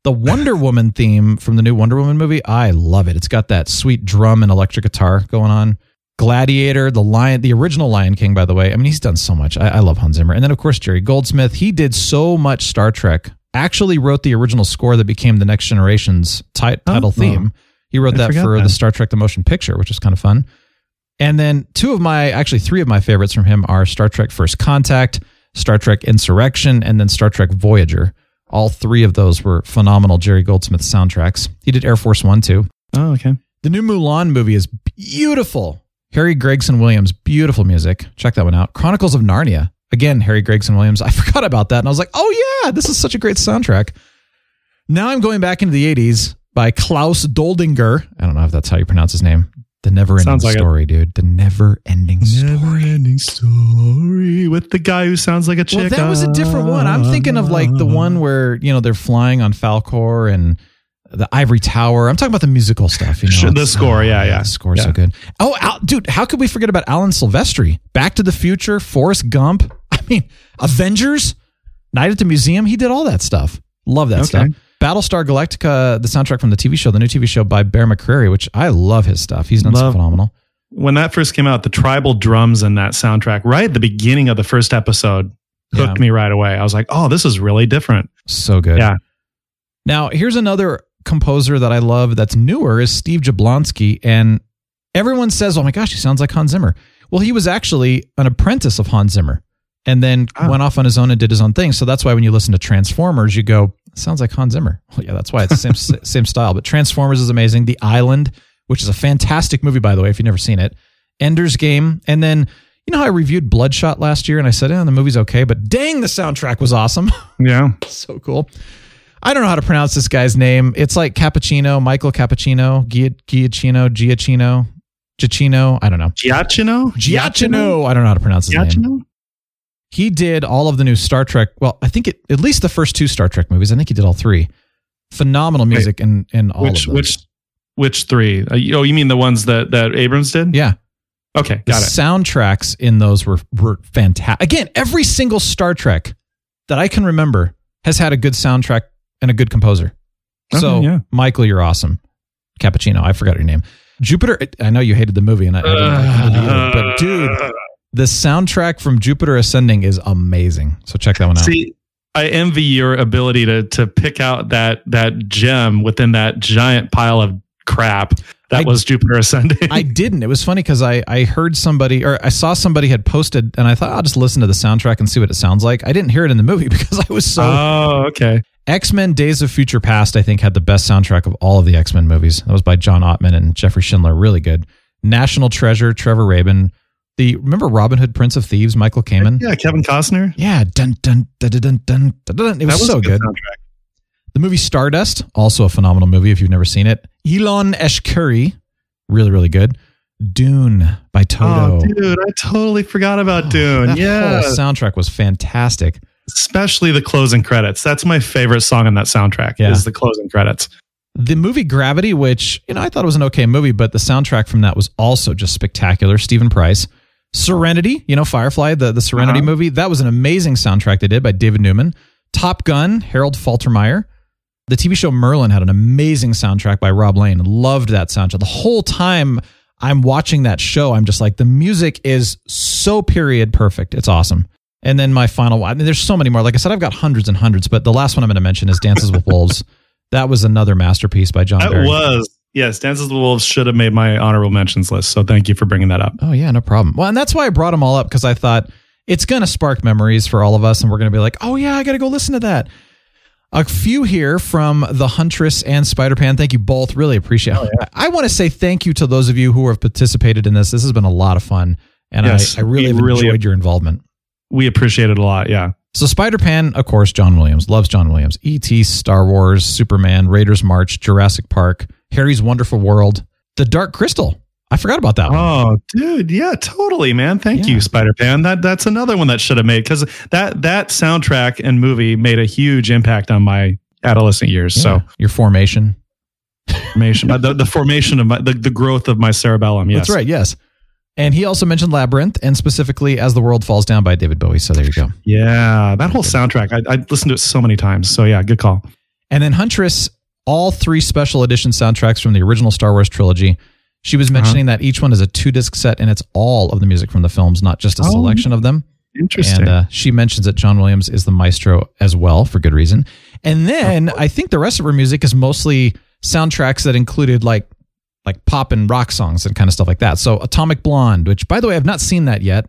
Speaker 1: The Wonder Woman theme from the new Wonder Woman movie, I love it. It's got that sweet drum and electric guitar going on. Gladiator, the Lion, the original Lion King, by the way. I mean, he's done so much. I, I love Hans Zimmer. And then, of course, Jerry Goldsmith. He did so much Star Trek. Actually, wrote the original score that became the Next Generation's ti- oh, title
Speaker 4: Oh.
Speaker 1: theme. He wrote
Speaker 4: I
Speaker 1: that for
Speaker 4: that.
Speaker 1: the Star Trek: The Motion Picture, which is kind of fun. And then two of my, actually three of my favorites from him are Star Trek First Contact, Star Trek Insurrection, and then Star Trek Voyager. All three of those were phenomenal Jerry Goldsmith soundtracks. He did Air Force One too.
Speaker 4: Oh, okay.
Speaker 1: The new Mulan movie is beautiful. Harry Gregson Williams, beautiful music. Check that one out. Chronicles of Narnia. Again, Harry Gregson Williams. I forgot about that. And I was like, oh, yeah, this is such a great soundtrack. Now I'm going back into the 80s by Klaus Doldinger. I don't know if that's how you pronounce his name. The never ending
Speaker 4: like it.
Speaker 1: story, dude. The never ending story.
Speaker 4: Never-ending story with the guy who sounds like a chick.
Speaker 1: Well, that was a different one. I'm thinking of like the one where, you know, they're flying on Falkor and the Ivory Tower. I'm talking about the musical stuff. You know,
Speaker 4: Sure, the score, uh, yeah, yeah.
Speaker 1: The score's so good. Oh, Al, dude, how could we forget about Alan Silvestri? Back to the Future, Forrest Gump. I mean, Avengers, Night at the Museum. He did all that stuff. Love that
Speaker 4: Okay.
Speaker 1: stuff. Battlestar Galactica, the soundtrack from the TV show, the new TV show by Bear McCreary, which I love his stuff. He's done so
Speaker 4: Love-
Speaker 1: phenomenal.
Speaker 4: when that first came out, the tribal drums in that soundtrack, right at the beginning of the first episode, hooked
Speaker 1: Yeah.
Speaker 4: me right away. I was like, oh, this is really different.
Speaker 1: So good.
Speaker 4: Yeah.
Speaker 1: Now, here's another composer that I love that's newer is Steve Jablonsky. And everyone says, oh my gosh, he sounds like Hans Zimmer. Well, he was actually an apprentice of Hans Zimmer and then
Speaker 4: Ah.
Speaker 1: went off on his own and did his own thing. So that's why when you listen to Transformers, you go, sounds like Hans Zimmer. Well, yeah, that's why it's the same, same style. But Transformers is amazing. The Island, which is a fantastic movie, by the way, if you've never seen it. Ender's Game. And then, you know how I reviewed Bloodshot last year and I said, yeah, the movie's okay, but dang, the soundtrack was awesome.
Speaker 4: Yeah.
Speaker 1: so cool. I don't know how to pronounce this guy's name. It's like Cappuccino, Michael Cappuccino, Gia- Giacchino, Giacchino, Giacchino. I don't know.
Speaker 4: Giacchino?
Speaker 1: Giacchino. I don't know how to pronounce his name. He did all of the new Star Trek. Well, I think it, at least the first two Star Trek movies. I think he did all three. Phenomenal music in, in all
Speaker 4: Which
Speaker 1: of those.
Speaker 4: which which three? Uh, oh, you mean the ones that that Abrams did?
Speaker 1: yeah.
Speaker 4: Okay,
Speaker 1: The
Speaker 4: got it.
Speaker 1: soundtracks in those were, were fantastic. Again, every single Star Trek that I can remember has had a good soundtrack and a good composer.
Speaker 4: Okay,
Speaker 1: so,
Speaker 4: yeah.
Speaker 1: Michael, you're awesome. Cappuccino, I forgot your name. Jupiter. I know you hated the movie, and I, I didn't like the movie either, but dude, the soundtrack from Jupiter Ascending is amazing. So check that one out.
Speaker 4: See, I envy your ability to to pick out that that gem within that giant pile of crap that
Speaker 1: I-
Speaker 4: was Jupiter Ascending.
Speaker 1: I didn't. It was funny because I I heard somebody or I saw somebody had posted, and I thought I'll just listen to the soundtrack and see what it sounds like. I didn't hear it in the movie because I was so.
Speaker 4: oh, okay.
Speaker 1: X Men: Days of Future Past, I think, had the best soundtrack of all of the X Men movies. That was by John Ottman and Jeffrey Schindler. Really good. National Treasure, Trevor Rabin. The remember Robin Hood, Prince of Thieves, Michael Kamen.
Speaker 4: Yeah, Kevin Costner.
Speaker 1: Yeah, dun dun dun dun dun dun. dun, dun. It was,
Speaker 4: That
Speaker 1: so good.
Speaker 4: soundtrack.
Speaker 1: The movie Stardust, also a phenomenal movie if you've never seen it. Ilan Eshkeri, really really good. Dune by Toto.
Speaker 4: Oh, dude, I totally forgot about oh, Dune.
Speaker 1: That
Speaker 4: yeah,
Speaker 1: whole soundtrack was fantastic.
Speaker 4: Especially the closing credits. That's my favorite song on that soundtrack.
Speaker 1: Yeah.
Speaker 4: Is the closing credits.
Speaker 1: The movie Gravity, which you know I thought it was an okay movie, but the soundtrack from that was also just spectacular. Steven Price, Serenity, you know Firefly, the the Serenity
Speaker 4: Uh-huh.
Speaker 1: movie, that was an amazing soundtrack they did by David Newman. Top Gun, Harold Faltermeyer. The TV show Merlin had an amazing soundtrack by Rob Lane. Loved that soundtrack. The whole time I'm watching that show, I'm just like the music is so period perfect. It's awesome. And then my final one. I mean, there's so many more. Like I said, I've got hundreds and hundreds, but the last one I'm going to mention is Dances with Wolves. That was another masterpiece by John
Speaker 4: That
Speaker 1: Barry.
Speaker 4: was yes. Dances with Wolves should have made my honorable mentions list. So thank you for bringing that up.
Speaker 1: Oh yeah, no problem. Well, and that's why I brought them all up because I thought it's going to spark memories for all of us, and we're going to be like, oh yeah, I got to go listen to that. A few here from the Huntress and Spider Pan. Thank you both. Really appreciate oh, it. I want to say thank you to those of you who have participated in this. This has been a lot of fun, and
Speaker 4: Yes,
Speaker 1: I, I really
Speaker 4: really-
Speaker 1: enjoyed your involvement.
Speaker 4: We appreciate it a lot. Yeah.
Speaker 1: So Spider Pan, of course, John Williams loves John Williams. E.T., Star Wars, Superman, Raiders March, Jurassic Park, Harry's Wonderful World, The Dark Crystal. I forgot about that one.
Speaker 4: Oh, dude, yeah, totally, man. Thank
Speaker 1: Yeah.
Speaker 4: you, Spider Pan. That that's another one that should have made because that that soundtrack and movie made a huge impact on my adolescent years.
Speaker 1: Yeah.
Speaker 4: So
Speaker 1: your formation.
Speaker 4: formation, uh, the, the formation of my the, the growth of my cerebellum. Yes,
Speaker 1: That's right. Yes. And he also mentioned Labyrinth and specifically As the World Falls Down by David Bowie. So there you go.
Speaker 4: Yeah, that whole soundtrack. I, I listened to it so many times. So yeah, good call.
Speaker 1: And then Huntress, all three special edition soundtracks from the original Star Wars trilogy. She was mentioning that each one is a two disc set and it's all of the music from the films, not just a
Speaker 4: Oh,
Speaker 1: selection of them.
Speaker 4: Interesting.
Speaker 1: And uh, she mentions that John Williams is the maestro as well for good reason. And then I think the rest of her music is mostly soundtracks that included like like pop and rock songs and kind of stuff like that. So Atomic Blonde, which by the way I've not seen that yet,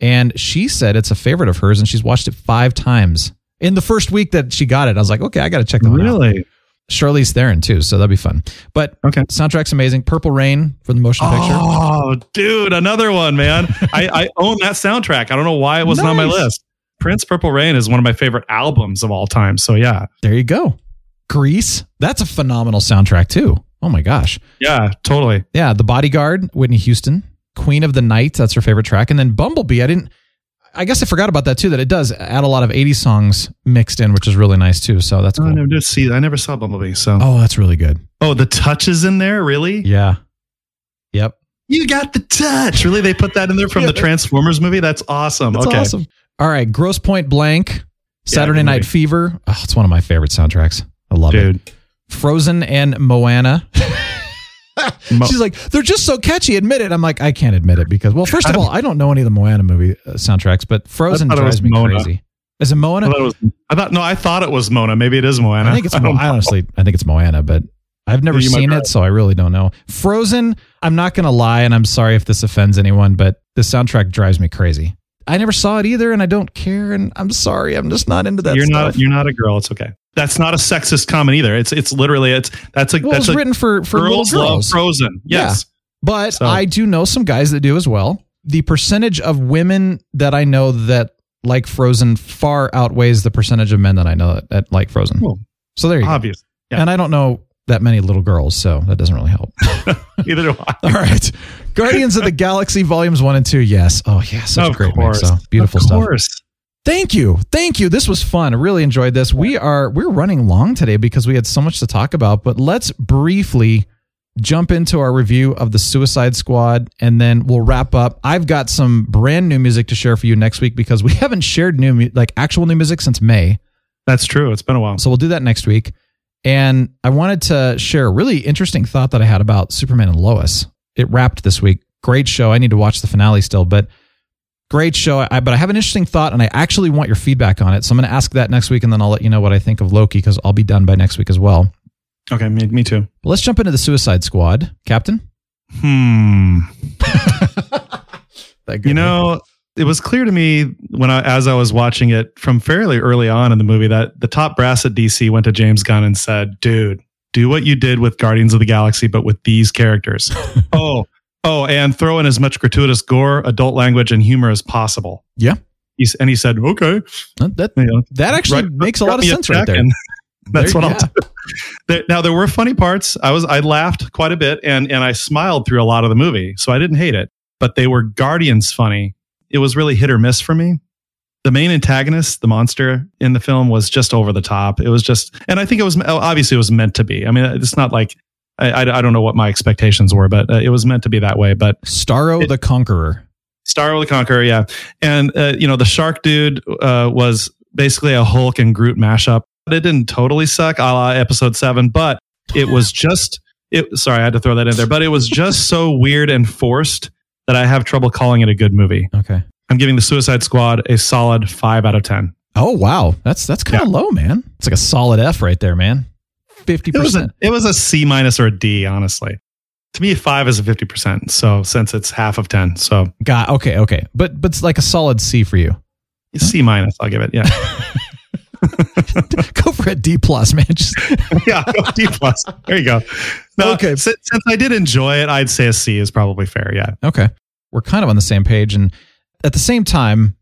Speaker 1: and she said it's a favorite of hers and she's watched it five times in the first week that she got it. I was like, okay, I got to check that one out.
Speaker 4: really?
Speaker 1: Charlize Theron too, so that'd be fun. But
Speaker 4: Okay.
Speaker 1: soundtrack's amazing. Purple Rain for the motion picture.
Speaker 4: Oh, dude, another one, man. I, I own that soundtrack. I don't know why it wasn't on my list. Prince Purple Rain is one of my favorite albums of all time. So yeah,
Speaker 1: There you go. Grease, that's a phenomenal soundtrack too. Oh my gosh.
Speaker 4: yeah, totally.
Speaker 1: Yeah, The Bodyguard, Whitney Houston, Queen of the Night, that's her favorite track, and then Bumblebee. I didn't. I guess I forgot about that too. That it does add a lot of '80s songs mixed in, which is really nice too. So that's
Speaker 4: I
Speaker 1: cool.
Speaker 4: never did see. I never saw Bumblebee. So
Speaker 1: Oh, that's really good.
Speaker 4: oh, the touch is in there. Really?
Speaker 1: Yeah. Yep.
Speaker 4: You got the touch. Really? They put that in there from
Speaker 1: Yeah,
Speaker 4: the Transformers movie. That's awesome.
Speaker 1: That's
Speaker 4: okay.
Speaker 1: awesome. All right, Grosse Pointe Blank, Saturday
Speaker 4: good
Speaker 1: Night. Fever. Oh, it's one of my favorite soundtracks. I love it. Frozen and Moana.
Speaker 4: Mo-
Speaker 1: She's like, they're just so catchy. Admit it. I'm like, I can't admit it because, well, first of all, I don't know any of the Moana movie uh, soundtracks, but Frozen
Speaker 4: I thought it was
Speaker 1: drives me
Speaker 4: Mona.
Speaker 1: crazy. Is it
Speaker 4: I
Speaker 1: Moana?
Speaker 4: thought it was. I thought no. I thought it was Mona. Maybe it is Moana.
Speaker 1: I think it's.
Speaker 4: I
Speaker 1: Mo- I honestly, I think it's Moana, but I've never
Speaker 4: You
Speaker 1: seen it, so I really don't know. Frozen. I'm not gonna lie, and I'm sorry if this offends anyone, but the soundtrack drives me crazy. I never saw it either, and I don't care. And I'm sorry, I'm just not into that.
Speaker 4: you're
Speaker 1: stuff.
Speaker 4: not. You're not a girl. It's okay. That's not a sexist comment either. It's it's literally it's that's like
Speaker 1: well,
Speaker 4: that's
Speaker 1: it's
Speaker 4: a,
Speaker 1: written for for
Speaker 4: girls,
Speaker 1: little
Speaker 4: love. Frozen. Yes.
Speaker 1: But
Speaker 4: So-
Speaker 1: I do know some guys that do as well. The percentage of women that I know that like Frozen far outweighs the percentage of men that I know that, that like Frozen.
Speaker 4: Well,
Speaker 1: so there you go.
Speaker 4: Obvious. Yeah.
Speaker 1: And I don't know that many little girls, so that doesn't really help.
Speaker 4: Neither do I.
Speaker 1: All right. Guardians of the Galaxy Volumes 1 and 2. Yes. Oh, yeah. Such
Speaker 4: of
Speaker 1: a great
Speaker 4: course.
Speaker 1: mix. So beautiful stuff.
Speaker 4: of
Speaker 1: stuff.
Speaker 4: course.
Speaker 1: Thank you. Thank you. This was fun. I really enjoyed this. We are we're running long today because we had so much to talk about, but let's briefly jump into our review of the Suicide Squad and then we'll wrap up. I've got some brand new music to share for you next week because we haven't shared new like actual new music since May.
Speaker 4: That's true. It's been a while.
Speaker 1: So we'll do that next week. And I wanted to share a really interesting thought that I had about Superman and Lois. It wrapped this week. Great show. I need to watch the finale still, but great show. I, but I have an interesting thought and I actually want your feedback on it. So I'm going to ask that next week and then I'll let you know what I think of Loki because I'll be done by next week as well.
Speaker 4: Okay, me, me too.
Speaker 1: But let's jump into the Suicide Squad. Captain?
Speaker 4: Hmm. you know, it was clear to me when I, as I was watching it from fairly early on in the movie, that the top brass at DC went to James Gunn and said, "Dude, do what you did with Guardians of the Galaxy, but with these characters." oh, oh, and throw in as much gratuitous gore, adult language, and humor as possible.
Speaker 1: Yeah.
Speaker 4: He's, and he said, "Okay."
Speaker 1: That
Speaker 4: You know,
Speaker 1: that actually
Speaker 4: write-
Speaker 1: makes a lot of sense right there.
Speaker 4: That's
Speaker 1: There-
Speaker 4: what
Speaker 1: yeah.
Speaker 4: I'll do. There- Now there were funny parts. I was I laughed quite a bit and and I smiled through a lot of the movie, so I didn't hate it. But they were Guardians funny. It was really hit or miss for me. The main antagonist, the monster in the film, was just over the top. It was just, and I think it was obviously it was meant to be. I mean, it's not like I I, I don't know what my expectations were, but uh, it was meant to be that way. But
Speaker 1: Starro the Conqueror.
Speaker 4: Starro the Conqueror, yeah. And, uh, you know, the shark dude uh, was basically a Hulk and Groot mashup. It didn't totally suck, a la episode seven, but it was just, it. sorry, I had to throw that in there, but it was just so weird and forced that I have trouble calling it a good movie.
Speaker 1: Okay.
Speaker 4: I'm giving the Suicide Squad a solid five out of 10.
Speaker 1: Oh wow, that's that's kind of low, man. It's like a solid F right there, man. Fifty
Speaker 4: It was, a,
Speaker 1: percent.
Speaker 4: it was a C minus or a D, honestly. To me, five is a 50%. So since it's half of 10, so
Speaker 1: Got okay, okay, but but it's like a solid C for you.
Speaker 4: C minus, I'll give it. Yeah.
Speaker 1: Go for a D plus, man. Just
Speaker 4: yeah, D plus. There you go. No,
Speaker 1: Okay.
Speaker 4: Since, since I did enjoy it, I'd say a C is probably fair. Yeah.
Speaker 1: okay. We're kind of on the same page, and at the same time,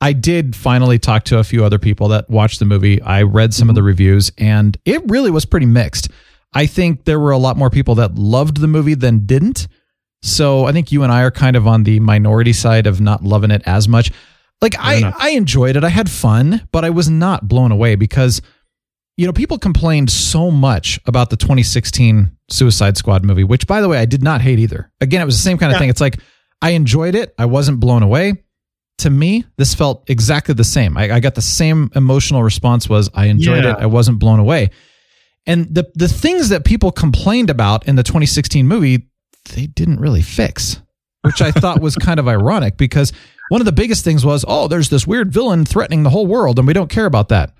Speaker 1: I did finally talk to a few other people that watched the movie. I read some of the mm-hmm. reviews, and it really was pretty mixed. I think there were a lot more people that loved the movie than didn't. So I think you and I are kind of on the minority side of not loving it as much. Like I,
Speaker 4: enough.
Speaker 1: I enjoyed it. I had fun, but I was not blown away because, you know, people complained so much about the 2016 Suicide Squad movie, which by the way, I did not hate either. Again, it was the same kind of
Speaker 4: Yeah.
Speaker 1: thing. It's like I enjoyed it. I wasn't blown away. To me, this felt exactly the same. I, I got the same emotional response was I enjoyed
Speaker 4: Yeah.
Speaker 1: it. I wasn't blown away. And the the things that people complained about in the 2016 movie, they didn't really fix, which I thought was kind of ironic because one of the biggest things was, oh, there's this weird villain threatening the whole world, and we don't care about that.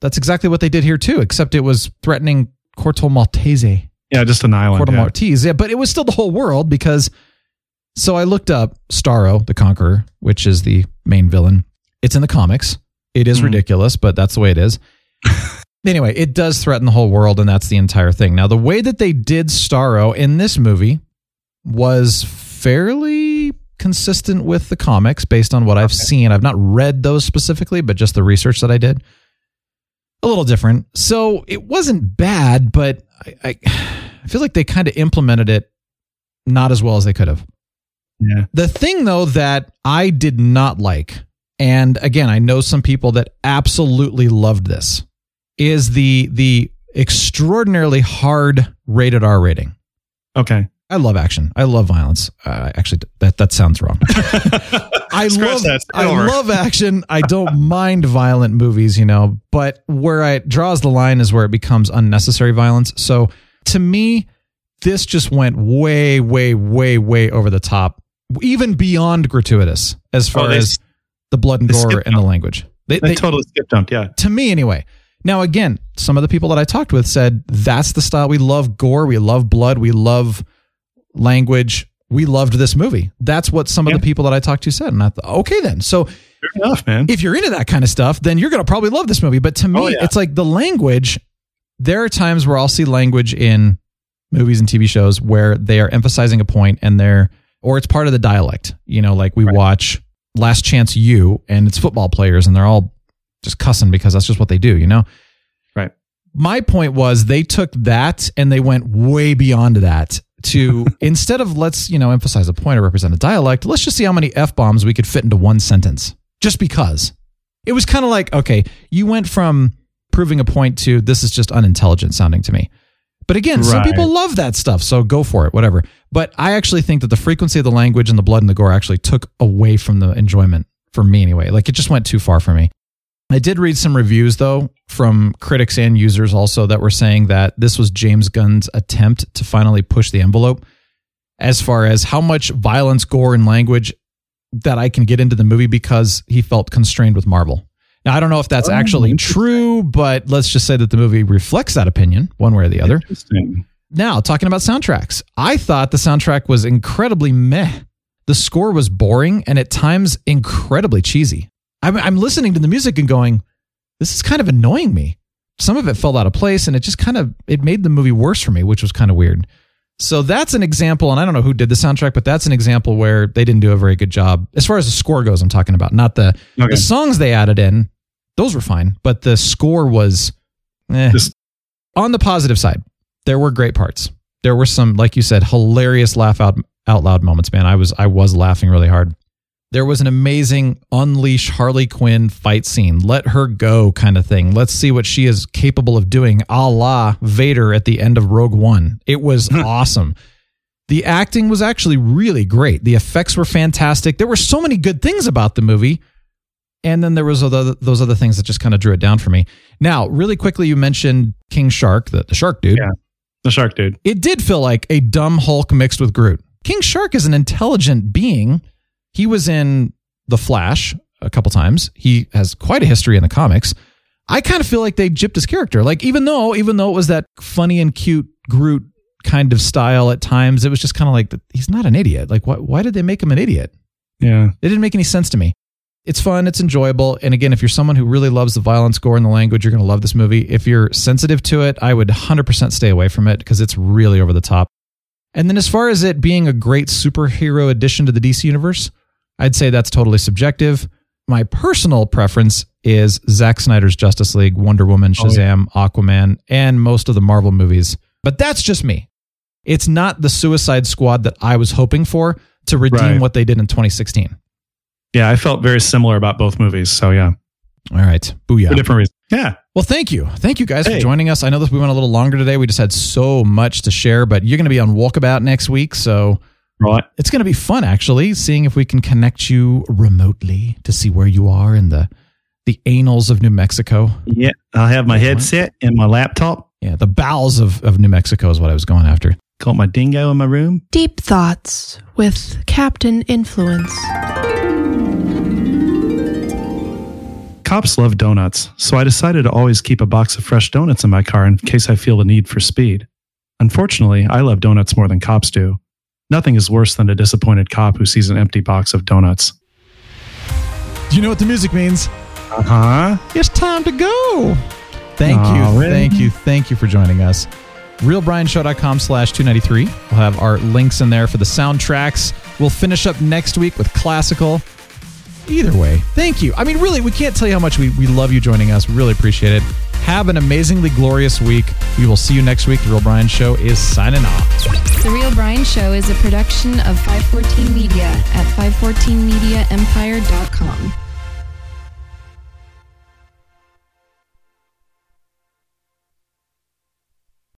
Speaker 1: That's exactly what they did here too, except it was threatening Corto Maltese.
Speaker 4: Yeah, just an island.
Speaker 1: Corto
Speaker 4: yeah.
Speaker 1: Maltese, yeah, but it was still the whole world because. So I looked up Starro the Conqueror, which is the main villain. It's in the comics. It is
Speaker 4: Mhm.
Speaker 1: ridiculous, but that's the way it is. anyway, it does threaten the whole world, and that's the entire thing. Now, the way that they did Starro in this movie was fairly consistent with the comics based on what I've seen. I've not read those specifically, but just the research that I did. A little different. So it wasn't bad, but I, I, I feel like they kind of implemented it not as well as they could have.
Speaker 4: Yeah.
Speaker 1: The thing though that I did not like, and again, I know some people that absolutely loved this, is the the extraordinarily hard rated R rating.
Speaker 4: Okay.
Speaker 1: I love action. I love violence. Uh, actually, that that sounds wrong. I love
Speaker 4: that.
Speaker 1: I love action. I don't mind violent movies, you know, but where I draws the line is where it becomes unnecessary violence. So to me, this just went way, way, way, way over the top, even beyond gratuitous as oh, far
Speaker 4: Oh, they-
Speaker 1: as the blood and gore and the language. They,
Speaker 4: They,
Speaker 1: they-
Speaker 4: totally skip dumped. Yeah.
Speaker 1: to me anyway. Now again, some of the people that I talked with said that's the style we love gore, we love blood, we love language. We loved this movie. That's what some of the people that I talked to said. And I thought, okay then. So
Speaker 4: Fair enough, man.
Speaker 1: if you're into that kind of stuff, then you're going to probably love this movie. But to oh, me,
Speaker 4: Oh, yeah.
Speaker 1: it's like the language. There are times where I'll see language in movies and TV shows where they are emphasizing a point and they're, or it's part of the dialect. You know, like we watch Last Chance You and it's football players and they're all just cussing because that's just what they do, you know?
Speaker 4: Right.
Speaker 1: My point was they took that and they went way beyond that to instead of let's, you know, emphasize a point or represent a dialect, let's just see how many F bombs we could fit into one sentence just because. It was kind of like, okay, you went from proving a point to this is just unintelligent sounding to me. But again, some people love that stuff, so go for it, whatever. But I actually think that the frequency of the language and the blood and the gore actually took away from the enjoyment for me anyway. Like it just went too far for me. I did read some reviews though from critics and users also that were saying that this was James Gunn's attempt to finally push the envelope as far as how much violence, gore, and language that I can get into the movie because he felt constrained with Marvel. Now I don't know if that's
Speaker 4: Oh,
Speaker 1: actually true, but let's just say that the movie reflects that opinion one way or the other. Now, talking about soundtracks, I thought the soundtrack was incredibly meh. The score was boring and at times incredibly cheesy. I'm, I'm listening to the music and going, this is kind of annoying me. Some of it fell out of place and it just kind of it made the movie worse for me, which was kind of weird. So that's an example, and I don't know who did the soundtrack, but that's an example where they didn't do a very good job as far as the score goes. I'm talking about not the
Speaker 4: Okay.
Speaker 1: the songs they added in; those were fine, but the score was. eh.
Speaker 4: Just-
Speaker 1: On the positive side, there were great parts. There were some, like you said, hilarious laugh out out loud moments. Man, I was I was laughing really hard. There was an amazing unleash Harley Quinn fight scene. Let her go kind of thing. Let's see what she is capable of doing, a la Vader at the end of Rogue One. It was awesome. The acting was actually really great. The effects were fantastic. There were so many good things about the movie. And then there was other, those other things that just kind of drew it down for me. Now, really quickly, you mentioned King Shark, the, the shark dude.
Speaker 4: Yeah. The shark dude.
Speaker 1: It did feel like a dumb Hulk mixed with Groot. King Shark is an intelligent being. He was in The Flash a couple times. He has quite a history in the comics. I kind of feel like they gypped his character. Like even though even though it was that funny and cute Groot kind of style at times, it was just kind of like he's not an idiot. Like why why did they make him an idiot?
Speaker 4: Yeah.
Speaker 1: It didn't make any sense to me. It's fun, it's enjoyable, and again, if you're someone who really loves the violence, gore, and the language, you're going to love this movie. If you're sensitive to it, I would 100% stay away from it because it's really over the top. And then, as far as it being a great superhero addition to the DC universe, I'd say that's totally subjective. My personal preference is Zack Snyder's Justice League, Wonder Woman,
Speaker 4: Oh, yeah.
Speaker 1: Shazam, Aquaman, and most of the Marvel movies. But that's just me. It's not the Suicide Squad that I was hoping for to redeem
Speaker 4: Right.
Speaker 1: what they did in 2016.
Speaker 4: Yeah, I felt very similar about both movies. So yeah,
Speaker 1: All right. Booyah.
Speaker 4: for different reasons. Yeah.
Speaker 1: Well, thank you. Thank you guys for joining us. I know that we went a little longer today. We just had so much to share, but you're going to be on Walkabout next week. So
Speaker 4: Right.
Speaker 1: it's going to be fun, actually, seeing if we can connect you remotely to see where you are in the, the annals of New Mexico.
Speaker 4: Yeah. I'll have my headset and my laptop.
Speaker 1: Yeah, the bowels of, of New Mexico is what I was going after.
Speaker 4: Got my dingo in my room.
Speaker 6: Deep Thoughts with Captain Influence.
Speaker 4: Cops love donuts, so I decided to always keep a box of fresh donuts in my car in case I feel the need for speed. Unfortunately, I love donuts more than cops do. Nothing is worse than a disappointed cop who sees an empty box of donuts.
Speaker 1: Do you know what the music means?
Speaker 4: Uh huh.
Speaker 1: It's time to go. Thank you.
Speaker 4: Already?
Speaker 1: Thank you. Thank you for joining us. RealBrianShow.com slash 293. We'll have our links in there for the soundtracks. We'll finish up next week with classical. Either way, thank you. I mean, really, we can't tell you how much we, we love you joining us. We really appreciate it. Have an amazingly glorious week. We will see you next week. The Real Brian Show is signing off.
Speaker 7: The Real Brian Show is a production of 514 Media at 514mediaempire.com.